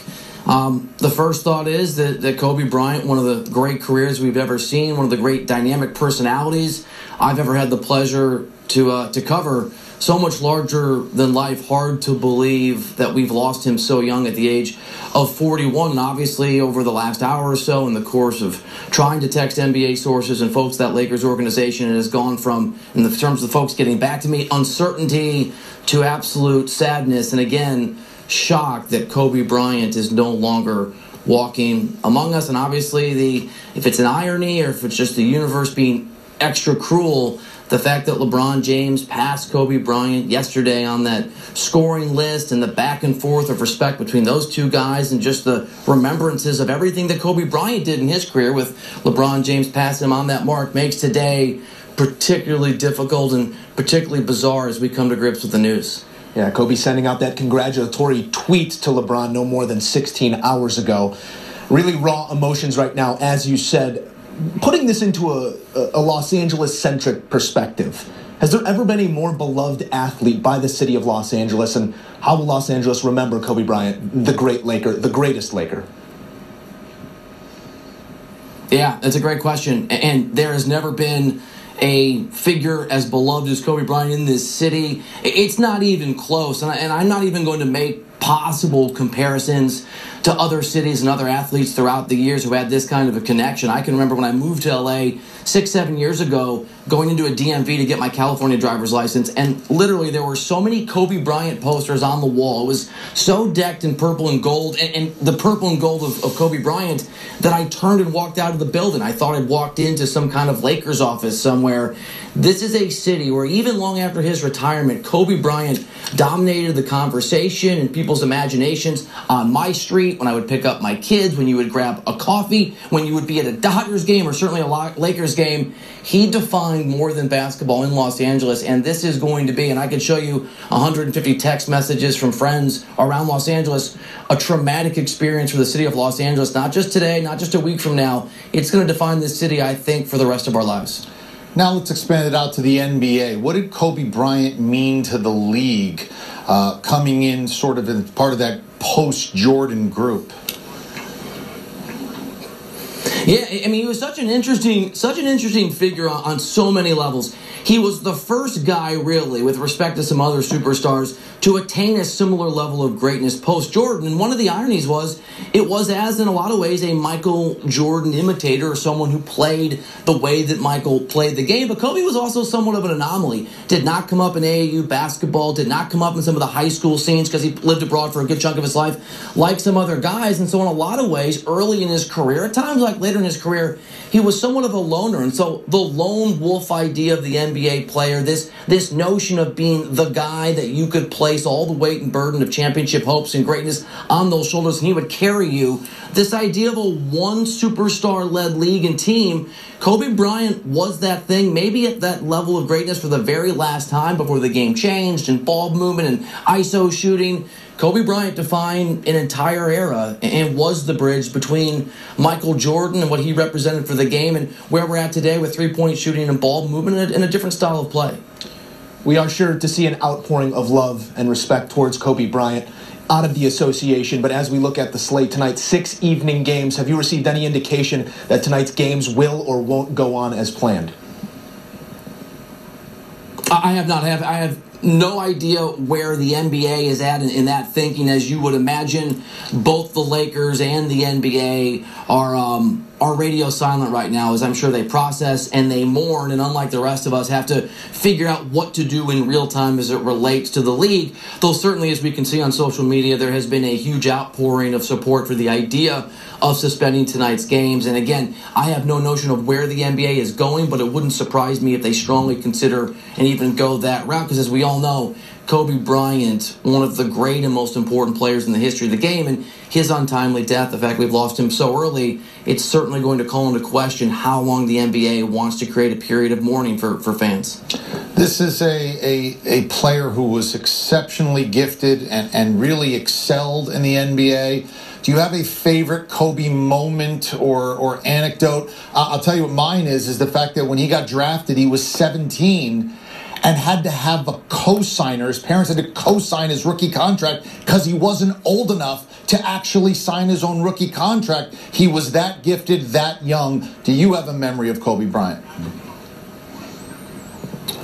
Um, the first thought is that, that Kobe Bryant, one of the great careers we've ever seen, one of the great dynamic personalities I've ever had the pleasure to uh, to cover, so much larger than life. Hard to believe that we've lost him so young at the age of 41. And obviously, over the last hour or so, in the course of trying to text NBA sources and folks that Lakers organization, it has gone from, in the terms of the folks getting back to me, uncertainty to absolute sadness. And again, shock that Kobe Bryant is no longer walking among us. And obviously, the if it's an irony or if it's just the universe being extra cruel, the fact that LeBron James passed Kobe Bryant yesterday on that scoring list and the back and forth of respect between those two guys and just the remembrances of everything that Kobe Bryant did in his career with LeBron James passing him on that mark makes today particularly difficult and particularly bizarre as we come to grips with the news. Yeah, Kobe sending out that congratulatory tweet to LeBron no more than 16 hours ago. Really raw emotions right now, as you said. Putting this into a, a Los Angeles centric perspective, has there ever been a more beloved athlete by the city of Los Angeles? And how will Los Angeles remember Kobe Bryant, the great Laker, the greatest Laker? Yeah, that's a great question. And there has never been a figure as beloved as Kobe Bryant in this city. It's not even close. And, I, am not even going to make possible comparisons to other cities and other athletes throughout the years who had this kind of a connection. I can remember when I moved to LA six, seven years ago, going into a DMV to get my California driver's license, and literally there were so many Kobe Bryant posters on the wall. It was so decked in purple and gold, and, and the purple and gold of, of Kobe Bryant that I turned and walked out of the building. I thought I'd walked into some kind of Lakers office somewhere. This is a city where even long after his retirement, Kobe Bryant dominated the conversation and people's imaginations on my street when I would pick up my kids, when you would grab a coffee, when you would be at a Dodgers game or certainly a Lakers game. He defined more than basketball in Los Angeles, and this is going to be, and I could show you 150 text messages from friends around Los Angeles, a traumatic experience for the city of Los Angeles, not just today, not just a week from now. It's going to define this city, I think, for the rest of our lives. Now let's expand it out to the NBA. What did Kobe Bryant mean to the league uh, coming in sort of as part of that post Jordan group? Yeah, I mean, he was such an interesting, such an interesting figure on, on, so many levels. He was the first guy, really, with respect to some other superstars, to attain a similar level of greatness post Jordan. And one of the ironies was, it was as in a lot of ways a Michael Jordan imitator, or someone who played the way that Michael played the game. But Kobe was also somewhat of an anomaly. Did not come up in AAU basketball. Did not come up in some of the high school scenes because he lived abroad for a good chunk of his life, like some other guys. And so, in a lot of ways, early in his career, at times like later in his career, he was somewhat of a loner. And so the lone wolf idea of the NBA player, this, this notion of being the guy that you could place all the weight and burden of championship hopes and greatness on those shoulders and he would carry you, this idea of a one superstar led league and team, Kobe Bryant was that thing, maybe at that level of greatness for the very last time before the game changed and ball movement and ISO shooting. Kobe Bryant defined an entire era and was the bridge between Michael Jordan and what he represented for the game and where we're at today with three point shooting and ball movement and a different style of play. We are sure to see an outpouring of love and respect towards Kobe Bryant out of the association. But as we look at the slate tonight, six evening games, have you received any indication that tonight's games will or won't go on as planned? I have not. I have, I have no idea where the NBA is at in, in, that thinking. As you would imagine, both the Lakers and the NBA are um, are radio silent right now, as I'm sure they process and they mourn, and unlike the rest of us, have to figure out what to do in real time as it relates to the league. Though certainly, as we can see on social media, there has been a huge outpouring of support for the idea of suspending tonight's games. And again, I have no notion of where the NBA is going, but it wouldn't surprise me if they strongly consider and even go that route, because as we all know, Kobe Bryant, one of the great and most important players in the history of the game, and his untimely death, the fact we've lost him so early, it's certainly going to call into question how long the NBA wants to create a period of mourning for, for fans. This is a, a, a player who was exceptionally gifted and, and really excelled in the NBA. Do you have a favorite Kobe moment or, or anecdote? I'll tell you what mine is, is the fact that when he got drafted, he was 17 and had to have a co-signer. His parents had to co-sign his rookie contract because he wasn't old enough to actually sign his own rookie contract. He was that gifted, that young. Do you have a memory of Kobe Bryant?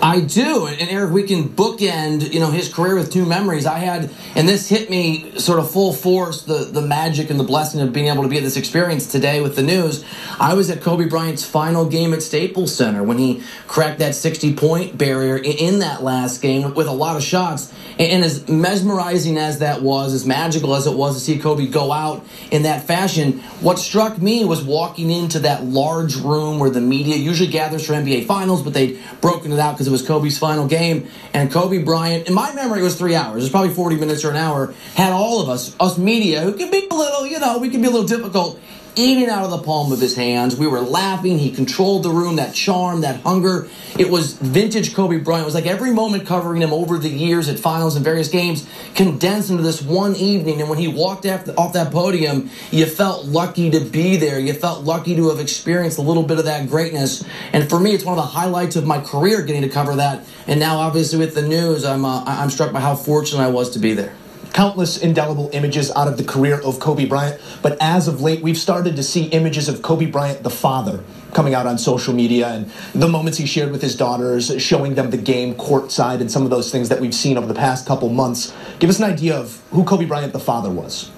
I do, and Eric, we can bookend, you know, his career with two memories. I had, and this hit me sort of full force, the the magic and the blessing of being able to be at this experience today with the news. I was at Kobe Bryant's final game at Staples Center when he cracked that 60 point barrier in that last game with a lot of shots. And as mesmerizing as that was, as magical as it was to see Kobe go out in that fashion, what struck me was walking into that large room where the media usually gathers for NBA Finals, but they'd broken it out because it was Kobe's final game. And Kobe Bryant, in my memory, was three hours. It was probably 40 minutes or an hour. Had all of us, us media, who can be a little, you know, we can be a little difficult, eating out of the palm of his hands. We were laughing. He controlled the room, that charm, that hunger. It was vintage Kobe Bryant. It was like every moment covering him over the years at finals and various games condensed into this one evening. And when he walked off that podium, you felt lucky to be there. You felt lucky to have experienced a little bit of that greatness. And for me, it's one of the highlights of my career getting to cover that. And now, obviously, with the news, I'm, uh, I'm struck by how fortunate I was to be there countless indelible images out of the career of Kobe Bryant, but as of late, we've started to see images of Kobe Bryant, the father, coming out on social media and the moments he shared with his daughters, showing them the game courtside and some of those things that we've seen over the past couple months. Give us an idea of who Kobe Bryant, the father, was.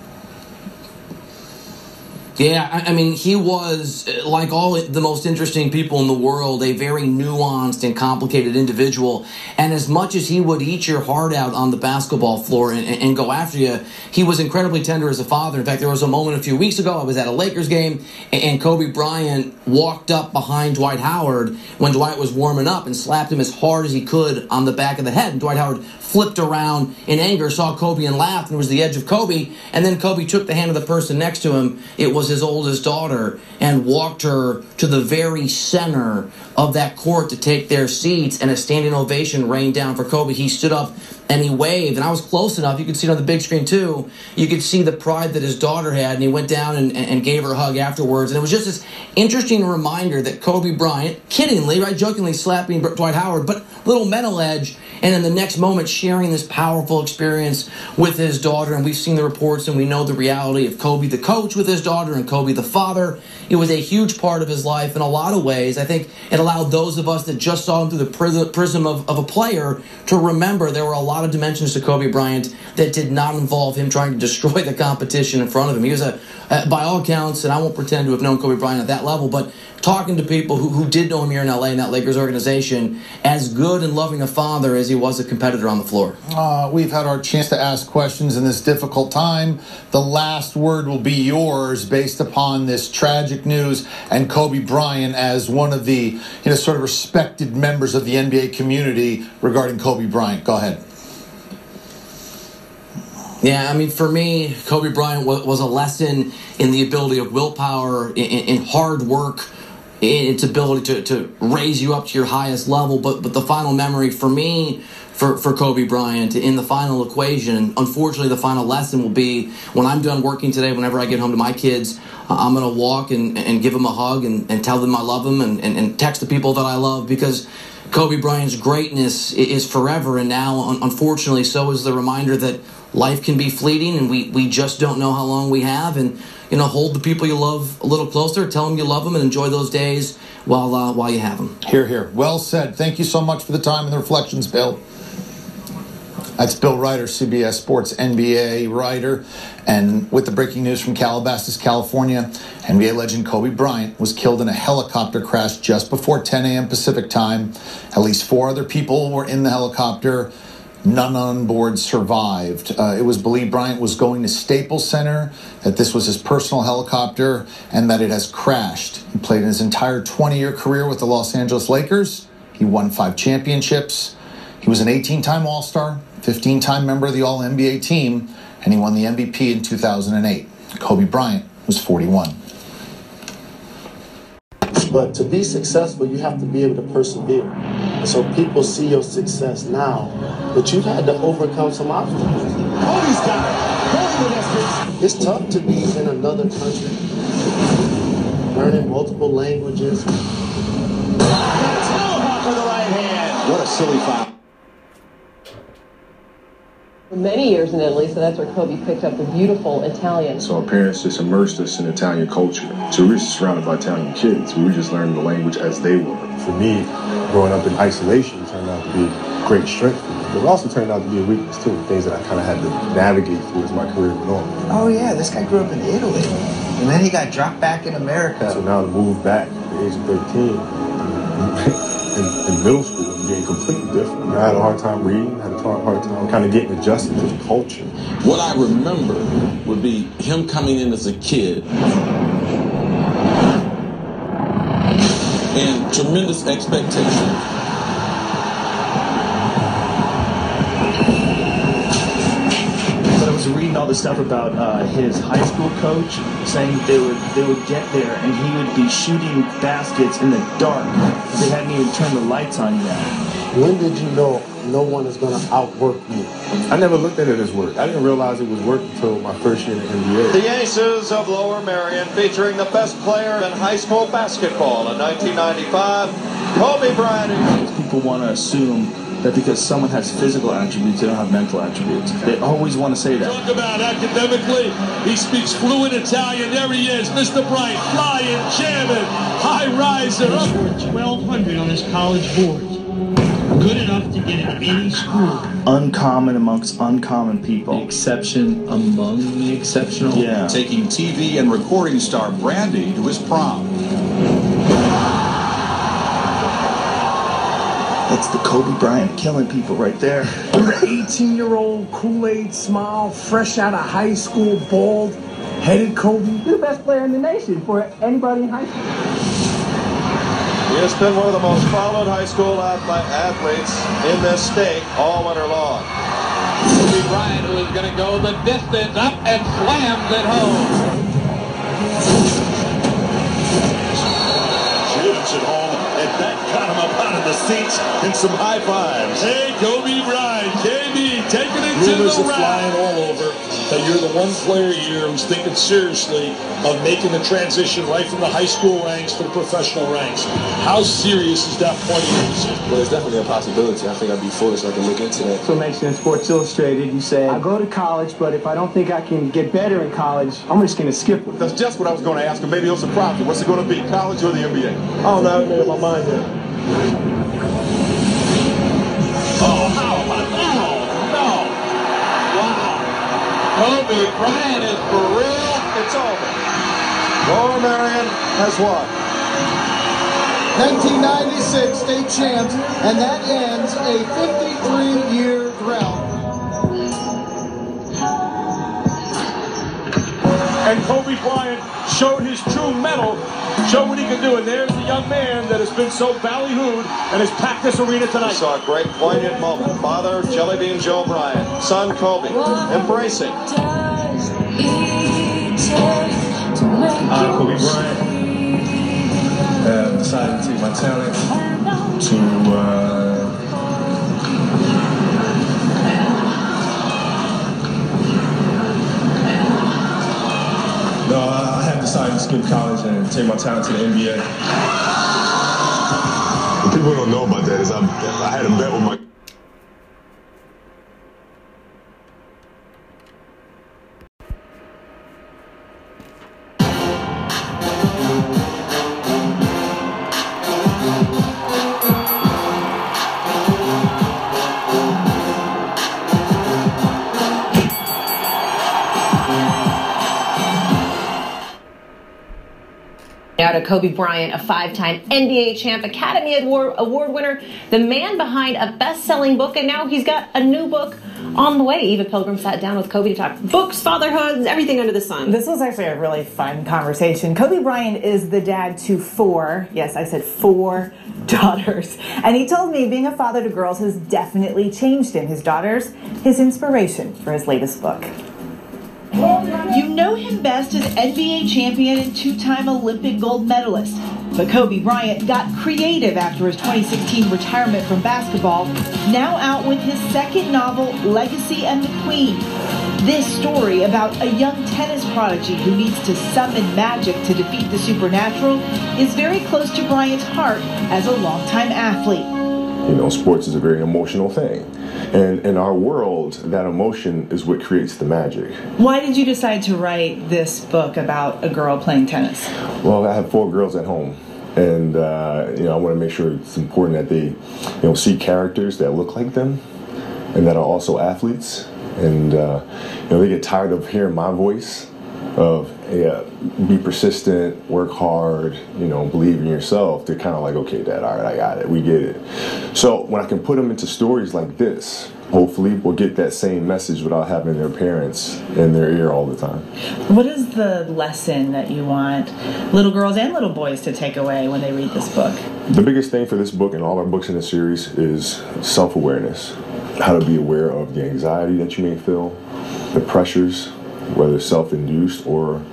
Yeah, I, I mean, he was, uh, like all the most interesting people in the world, a very nuanced and complicated individual. And as much as he would eat your heart out on the basketball floor and, and go after you, he was incredibly tender as a father. In fact, there was a moment a few weeks ago, I was at a Lakers game, and Kobe Bryant walked up behind Dwight Howard when Dwight was warming up and slapped him as hard as he could on the back of the head. And Dwight Howard flipped around in anger, saw Kobe and laughed, and it was the edge of Kobe. And then Kobe took the hand of the person next to him. It was his oldest daughter and walked her to the very center of that court to take their seats. And a standing ovation rained down for Kobe. He stood up and he waved, and I was close enough. You could see it on the big screen too. You could see the pride that his daughter had, and he went down and, and gave her a hug afterwards. And it was just this interesting reminder that Kobe Bryant, kiddingly, right, jokingly slapping Dwight Howard, but little mental edge, and in the next moment sharing this powerful experience with his daughter. And we've seen the reports, and we know the reality of Kobe the coach with his daughter and Kobe the father. It was a huge part of his life in a lot of ways. I think it those of us that just saw him through the prism of, of a player to remember there were a lot of dimensions to Kobe Bryant that did not involve him trying to destroy the competition in front of him. He was a, by all accounts, and I won't pretend to have known Kobe Bryant at that level, but talking to people who, who did know him here in LA in that Lakers organization, as good and loving a father as he was a competitor on the floor. Uh, we've had our chance to ask questions in this difficult time. The last word will be yours based upon this tragic news and Kobe Bryant as one of the you know sort of respected members of the NBA community regarding Kobe Bryant. Go ahead. Yeah, I mean, for me, Kobe Bryant was, a lesson in the ability of willpower, in, hard work, in its ability to, to raise you up to your highest level. But but the final memory for me for, for Kobe Bryant in the final equation, unfortunately, the final lesson will be when I'm done working today, whenever I get home to my kids, I'm going to walk and, and give them a hug and, and tell them I love them and, and, and text the people that I love because Kobe Bryant's greatness is forever. And now, unfortunately, so is the reminder that life can be fleeting and we, we just don't know how long we have. And you know, hold the people you love a little closer. Tell them you love them and enjoy those days while uh, while you have them. Here, here. Well said. Thank you so much for the time and the reflections, Bill. That's Bill Reiter, CBS Sports NBA writer. And with the breaking news from Calabasas, California, NBA legend Kobe Bryant was killed in a helicopter crash just before 10 a.m. Pacific time. At least four other people were in the helicopter. None on board survived. Uh, it was believed Bryant was going to Staples Center, that this was his personal helicopter, and that it has crashed. He played his entire 20 year career with the Los Angeles Lakers. He won five championships. He was an 18 time All Star, 15 time member of the All NBA team, and he won the MVP in 2008. Kobe Bryant was 41. But to be successful, you have to be able to persevere. And so people see your success now, but you've had to overcome some obstacles. Kobe's got it. It's tough to be in another country, learning multiple languages. What a silly foul. For many years in Italy, so that's where Kobe picked up the beautiful Italian. So our parents just immersed us in Italian culture. So we were surrounded by Italian kids. We were just learning the language as they were. For me, growing up in isolation turned out to be a great strength for me. But it also turned out to be a weakness too. Things that I kind of had to navigate through as my career went on. Oh yeah, this guy grew up in Italy. And then he got dropped back in America. So now to move back at the age of 13, in, in middle school and being completely different. I had a hard time reading, had a hard time kind of getting adjusted to the culture. What I remember would be him coming in as a kid and tremendous expectation all the stuff about uh, his high school coach saying they would they would get there and he would be shooting baskets in the dark. They hadn't even turned the lights on yet. When did you know no one is going to outwork you? I never looked at it as work. I didn't realize it was work until my first year in the NBA. The Aces of Lower Merion featuring the best player in high school basketball in 1995, Kobe Bryant. People want to assume that because someone has physical attributes, they don't have mental attributes. They always want to say that. Talk about academically, he speaks fluent Italian. There he is, Mr. Bright, flying, jamming, high riser. Scored 1,200 on his college board. Good enough to get into any school. Uncommon amongst uncommon people. The exception among the exceptional. Yeah. Taking TV and recording star Brandy to his prom. That's the Kobe Bryant killing people right there. You're 18 year old Kool-Aid smile, fresh out of high school, bald, headed Kobe. You're the best player in the nation for anybody in high school. He has been one of the most followed high school athletes in this state all winter long. Kobe Bryant, who is going to go the distance up and slams it home. Shoots it home and that got him up out of the seats and some high fives. Hey, Kobe Bryant, KB, taking it Rumors to the are flying all over that you're the one player here who's thinking seriously of making the transition right from the high school ranks to the professional ranks. How serious is that point of your decision? Well, it's definitely a possibility. I think I'd be foolish not to look into that. So it makes you in Sports Illustrated. You say, I go to college, but if I don't think I can get better in college, I'm just going to skip it. That's just what I was going to ask him. Maybe it'll surprise you. What's it going to be, college or the NBA? I don't know. I haven't made up my mind yet. Kobe Bryant is for real. It's over. Lower Merion has won. 1996 state champs, and that ends a 53-year drought. And Kobe Bryant showed his true mettle, showed what he can do. And there's the young man that has been so ballyhooed and has packed this arena We tonight. saw a great poignant moment. Father, Jelly Bean Joe Bryant. Son, Kobe. Embracing. I, Kobe Bryant, have decided to take my talent to skip college and take my talent to the NBA. People don't know about that is I, I had a bet with my To Kobe Bryant, a five-time NBA champ, Academy Award, Award winner, the man behind a best-selling book, and now he's got a new book on the way. Eva Pilgrim sat down with Kobe to talk books, fatherhood, everything under the sun. This was actually a really fun conversation. Kobe Bryant is the dad to four, yes, I said four daughters. And he told me being a father to girls has definitely changed him. His daughters, his inspiration for his latest book. You know him best as NBA champion and two time Olympic gold medalist. But Kobe Bryant got creative after his 2016 retirement from basketball, now out with his second novel, Legacy and the Queen. This story about a young tennis prodigy who needs to summon magic to defeat the supernatural is very close to Bryant's heart as a longtime athlete. You know, sports is a very emotional thing. And in our world, that emotion is what creates the magic. Why did you decide to write this book about a girl playing tennis? Well, I have four girls at home. And, uh, you know, I want to make sure it's important that they, you know, see characters that look like them and that are also athletes. And, uh, you know, they get tired of hearing my voice of, yeah, be persistent, work hard, you know, believe in yourself. They're kind of like, okay, dad, all right, I got it. We get it. So when I can put them into stories like this, hopefully we'll get that same message without having their parents in their ear all the time. What is the lesson that you want little girls and little boys to take away when they read this book? The biggest thing for this book and all our books in the series is self awareness. How to be aware of the anxiety that you may feel, the pressures, whether self induced or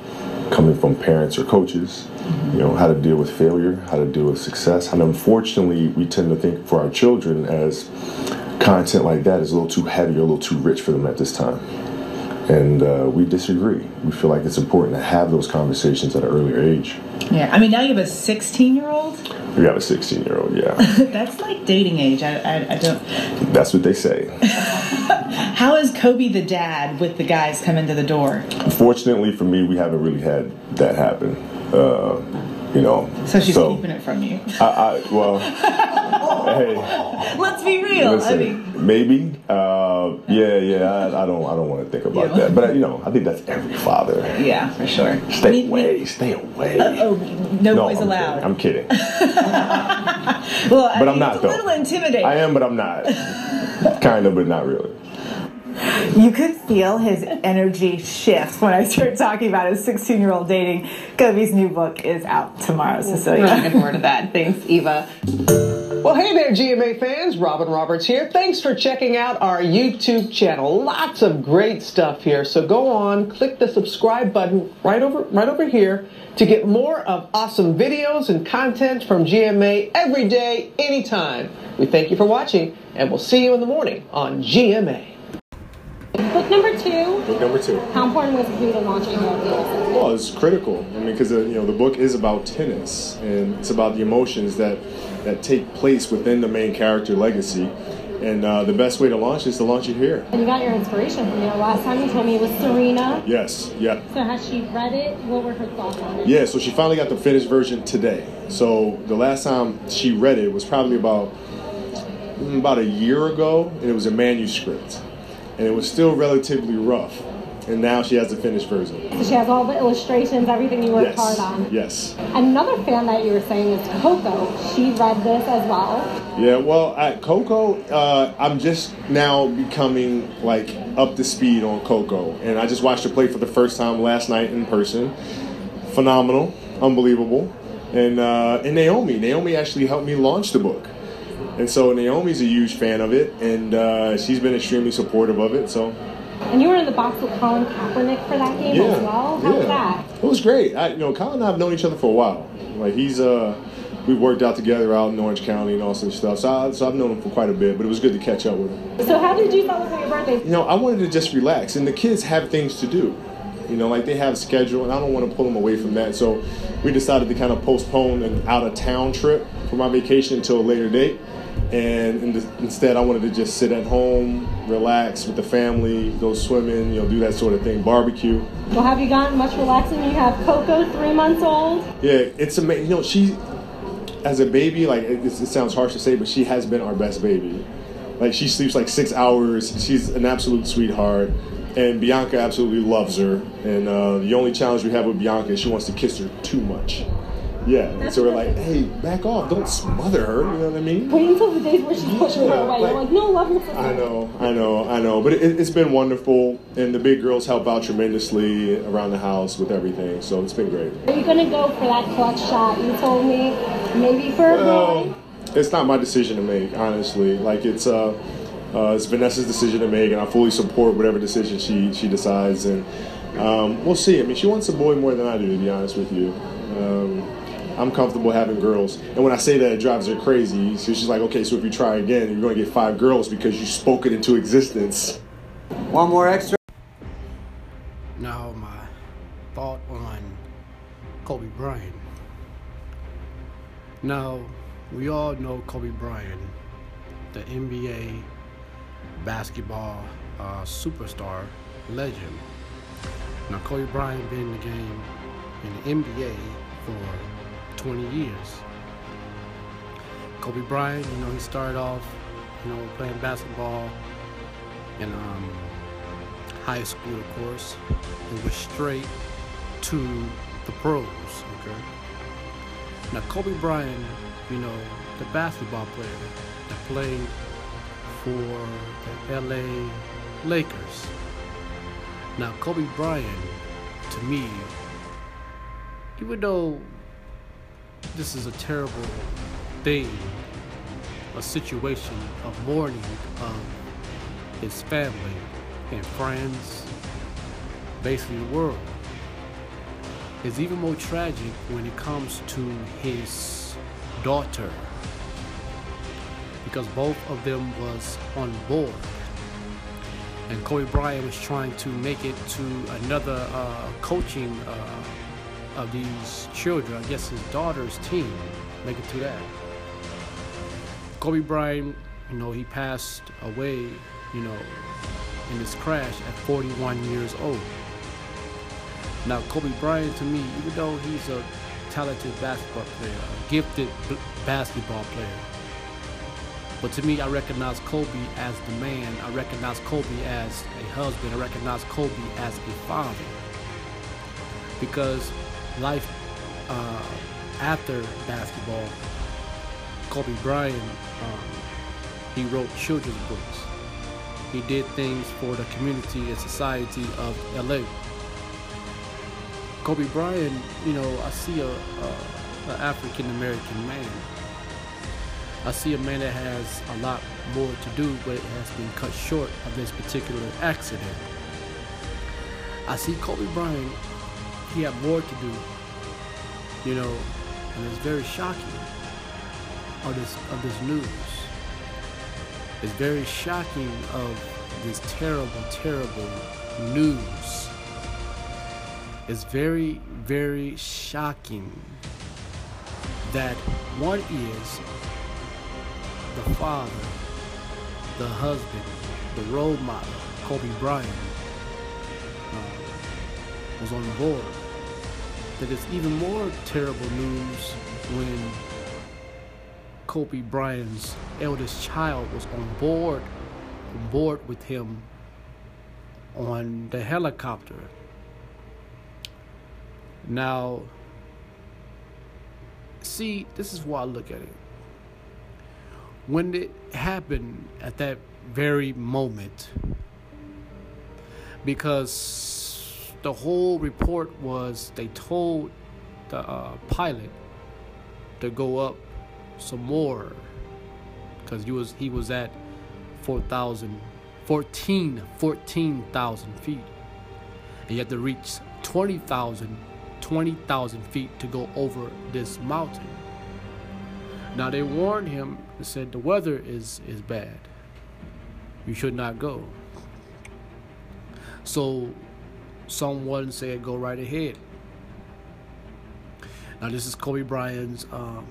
coming from parents or coaches. You know, how to deal with failure, how to deal with success. And unfortunately, we tend to think for our children as content like that is a little too heavy or a little too rich for them at this time. And uh, we disagree. We feel like it's important to have those conversations at an earlier age. Yeah, I mean, now you have a 16 year old? We have a 16 year old, yeah. That's like dating age. I, I, I don't. That's what they say. How is Kobe the dad with the guys coming to the door? Fortunately for me, we haven't really had that happen. Uh, you know. So she's keeping it from you. I, I well, hey, Let's be real. listen, I mean, maybe. Uh, yeah, yeah. I, I don't. I don't want to think about Yeah. that. But you know, I think that's every father. yeah, for sure. Stay away. Stay away. Oh, no, boys I'm allowed. Kidding. I'm kidding. Well, I But mean, I'm not, it's a though. little intimidating. I am, but I'm not. kind of, but not really. You could feel his energy shift when I started talking about his 16 year old dating. Kobe's new book is out tomorrow, Cecilia. We're looking forward to that. Thanks, Eva. Well, hey there, GMA fans. Robin Roberts here. Thanks for checking out our YouTube channel. Lots of great stuff here. So go on, click the subscribe button right over right over here to get more of awesome videos and content from GMA every day, anytime. We thank you for watching, and we'll see you in the morning on GMA. Book number two. Book number two. How important was it for you to launch it here? Well, it's critical. I mean, because uh, you know the book is about tennis, and it's about the emotions that that take place within the main character legacy, And uh, the best way to launch is to launch it here. And you got your inspiration from there. Last time you told me it was Serena. Yes, yeah. So has she read it? What were her thoughts on it? Yeah, so she finally got the finished version today. So the last time she read it was probably about about a year ago, and it was a manuscript, and it was still relatively rough. And now she has the finished version. So she has all the illustrations, everything you worked yes. hard on. Yes. Another fan that you were saying is Coco. She read this as well. Yeah, well, at Coco, uh, I'm just now becoming like up to speed on Coco, and I just watched her play for the first time last night in person. Phenomenal, unbelievable, and uh, and Naomi. Naomi actually helped me launch the book, and so Naomi's a huge fan of it, and uh, she's been extremely supportive of it. So And you were in the box with Colin Kaepernick for that game as well. How was that? It was great. I, you know, Colin and I have known each other for a while. Like he's uh, we've worked out together out in Orange County and all sorts of stuff. So, I, so I've known him for quite a bit. But it was good to catch up with him. So how did you celebrate your birthday? You know, I wanted to just relax, and the kids have things to do. You know, like they have a schedule, and I don't want to pull them away from that. So we decided to kind of postpone an out of town trip for my vacation until a later date. And, and instead, I wanted to just sit at home, relax with the family, go swimming, you know, do that sort of thing, barbecue. Well, have you gotten much relaxing? You have Coco, three months old. Yeah, it's amazing. You know, she, as a baby, like it, it sounds harsh to say, but she has been our best baby. Like she sleeps like six hours. She's an absolute sweetheart, and Bianca absolutely loves her. And uh, the only challenge we have with Bianca is she wants to kiss her too much. Yeah, and so we're like, hey, back off! Don't smother her. You know what I mean? Wait until the days where she's pushing her away. You're like, no, love your sister. I know, I know, I know. But it, it's been wonderful, and the big girls help out tremendously around the house with everything. So it's been great. Are you gonna go for that clutch shot? You told me maybe for a boy. It's not my decision to make, honestly. Like it's uh, uh, it's Vanessa's decision to make, and I fully support whatever decision she she decides. And um, we'll see. I mean, she wants a boy more than I do, to be honest with you. Um, I'm comfortable having girls, and when I say that, it drives her crazy. So she's like, "Okay, so if you try again, you're going to get five girls because you spoke it into existence." One more extra. Now, my thought on Kobe Bryant. Now, we all know Kobe Bryant, the NBA basketball uh, superstar legend. Now, Kobe Bryant been in the game in the NBA for 20 years. Kobe Bryant, you know, he started off, you know, playing basketball in um, high school, of course, and was straight to the pros. Okay. Now, Kobe Bryant, you know, the basketball player that played for the LA Lakers. Now, Kobe Bryant, to me, even though this is a terrible thing, a situation of mourning of his family and friends, basically the world, It's even more tragic when it comes to his daughter because both of them was on board. And Kobe Bryant was trying to make it to another uh, coaching uh, of these children, I guess his daughter's team, make it to that. Kobe Bryant, you know, he passed away, you know, in this crash at 41 years old. Now, Kobe Bryant, to me, even though he's a talented basketball player, a gifted b- basketball player, but to me, I recognize Kobe as the man. I recognize Kobe as a husband. I recognize Kobe as a father. Because life uh, after basketball, Kobe Bryant, um, he wrote children's books. He did things for the community and society of LA. Kobe Bryant, you know, I see a, African American man. I see a man that has a lot more to do, but it has been cut short of this particular accident. I see Kobe Bryant, he had more to do, you know, and it's very shocking of this of this news. It's very shocking of this terrible, terrible news. It's very, very shocking that one is the father the husband, the role model, Kobe Bryant, uh, was on board. That is even more terrible news when Kobe Bryant's eldest child was on board, on board with him on the helicopter. Now, see, this is why I look at it. When it happened at that very moment, because the whole report was they told the uh, pilot to go up some more because he was he was at 4,000 14 14,000 feet. And you have to reach 20,000 20,000 feet to go over this mountain. Now they warned him and said the weather is is bad. You should not go. So someone said go right ahead now this is Kobe Bryant's um,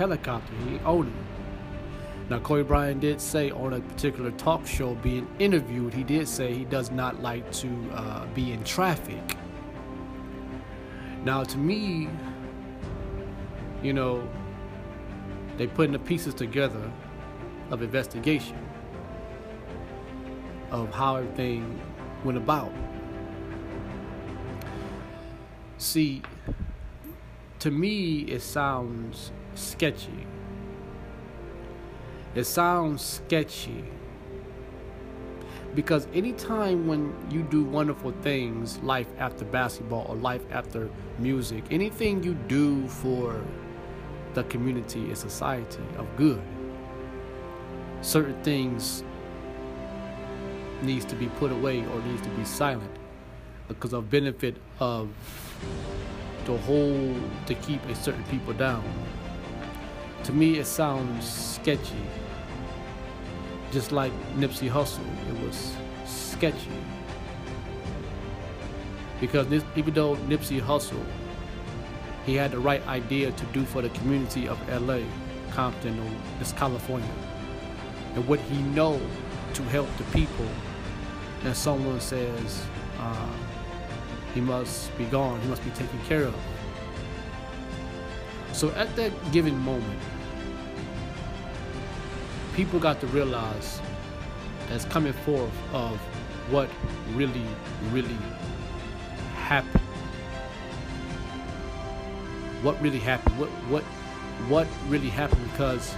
helicopter. He owned it. Now, Kobe Bryant did say on a particular talk show, being interviewed, he did say he does not like to uh, be in traffic. Now, to me, you know, they putting the pieces together of investigation of how everything went about. See, to me, it sounds sketchy. It sounds sketchy because anytime when you do wonderful things, life after basketball or life after music, anything you do for the community and society of good, certain things needs to be put away or needs to be silent because of benefit of the hold to keep a certain people down to me it sounds sketchy. Just like Nipsey Hussle, it was sketchy. Because even though Nipsey Hussle, he had the right idea to do for the community of LA, Compton, or this California, and what he know to help the people, and someone says uh, he must be gone, he must be taken care of. So at that given moment, people got to realize that's coming forth of what really, really happened. What really happened? What what what really happened? Because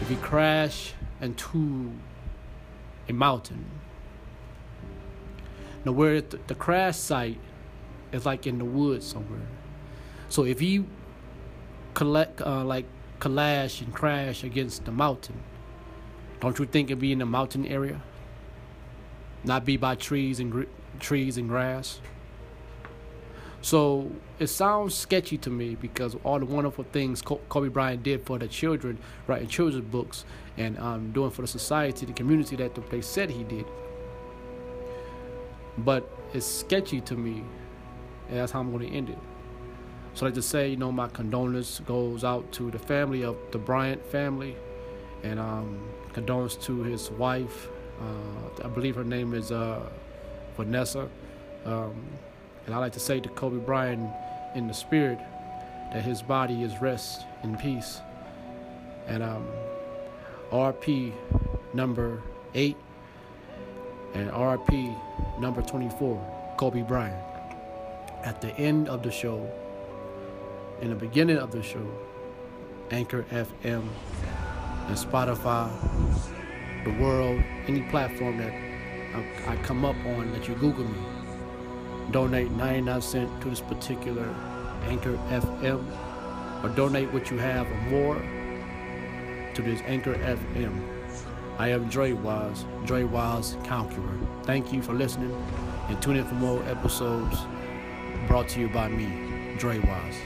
if you crash into a mountain, now where the, crash site is like in the woods somewhere. So if you collect uh, like collage and crash against the mountain. Don't you think it'd be in the mountain area? Not be by trees and gr- trees and grass. So it sounds sketchy to me because all the wonderful things Kobe Bryant did for the children, writing children's books and um, doing for the society, the community that they said he did. But it's sketchy to me, and that's how I'm going to end it. So I like to say, you know, my condolence goes out to the family of the Bryant family, and um, condolence to his wife. Uh, I believe her name is uh, Vanessa. Um, and I like to say to Kobe Bryant in the spirit that his body is rest in peace. And um, RP number eight and RP number 24, Kobe Bryant. At the end of the show, in the beginning of the show, Anchor FM and Spotify, the world, any platform that I, I come up on that you Google me. Donate 99 cents to this particular Anchor FM or donate what you have or more to this Anchor FM. I am Dre Wise, Dre Wise Conqueror. Thank you for listening and tune in for more episodes brought to you by me, Dre Wise.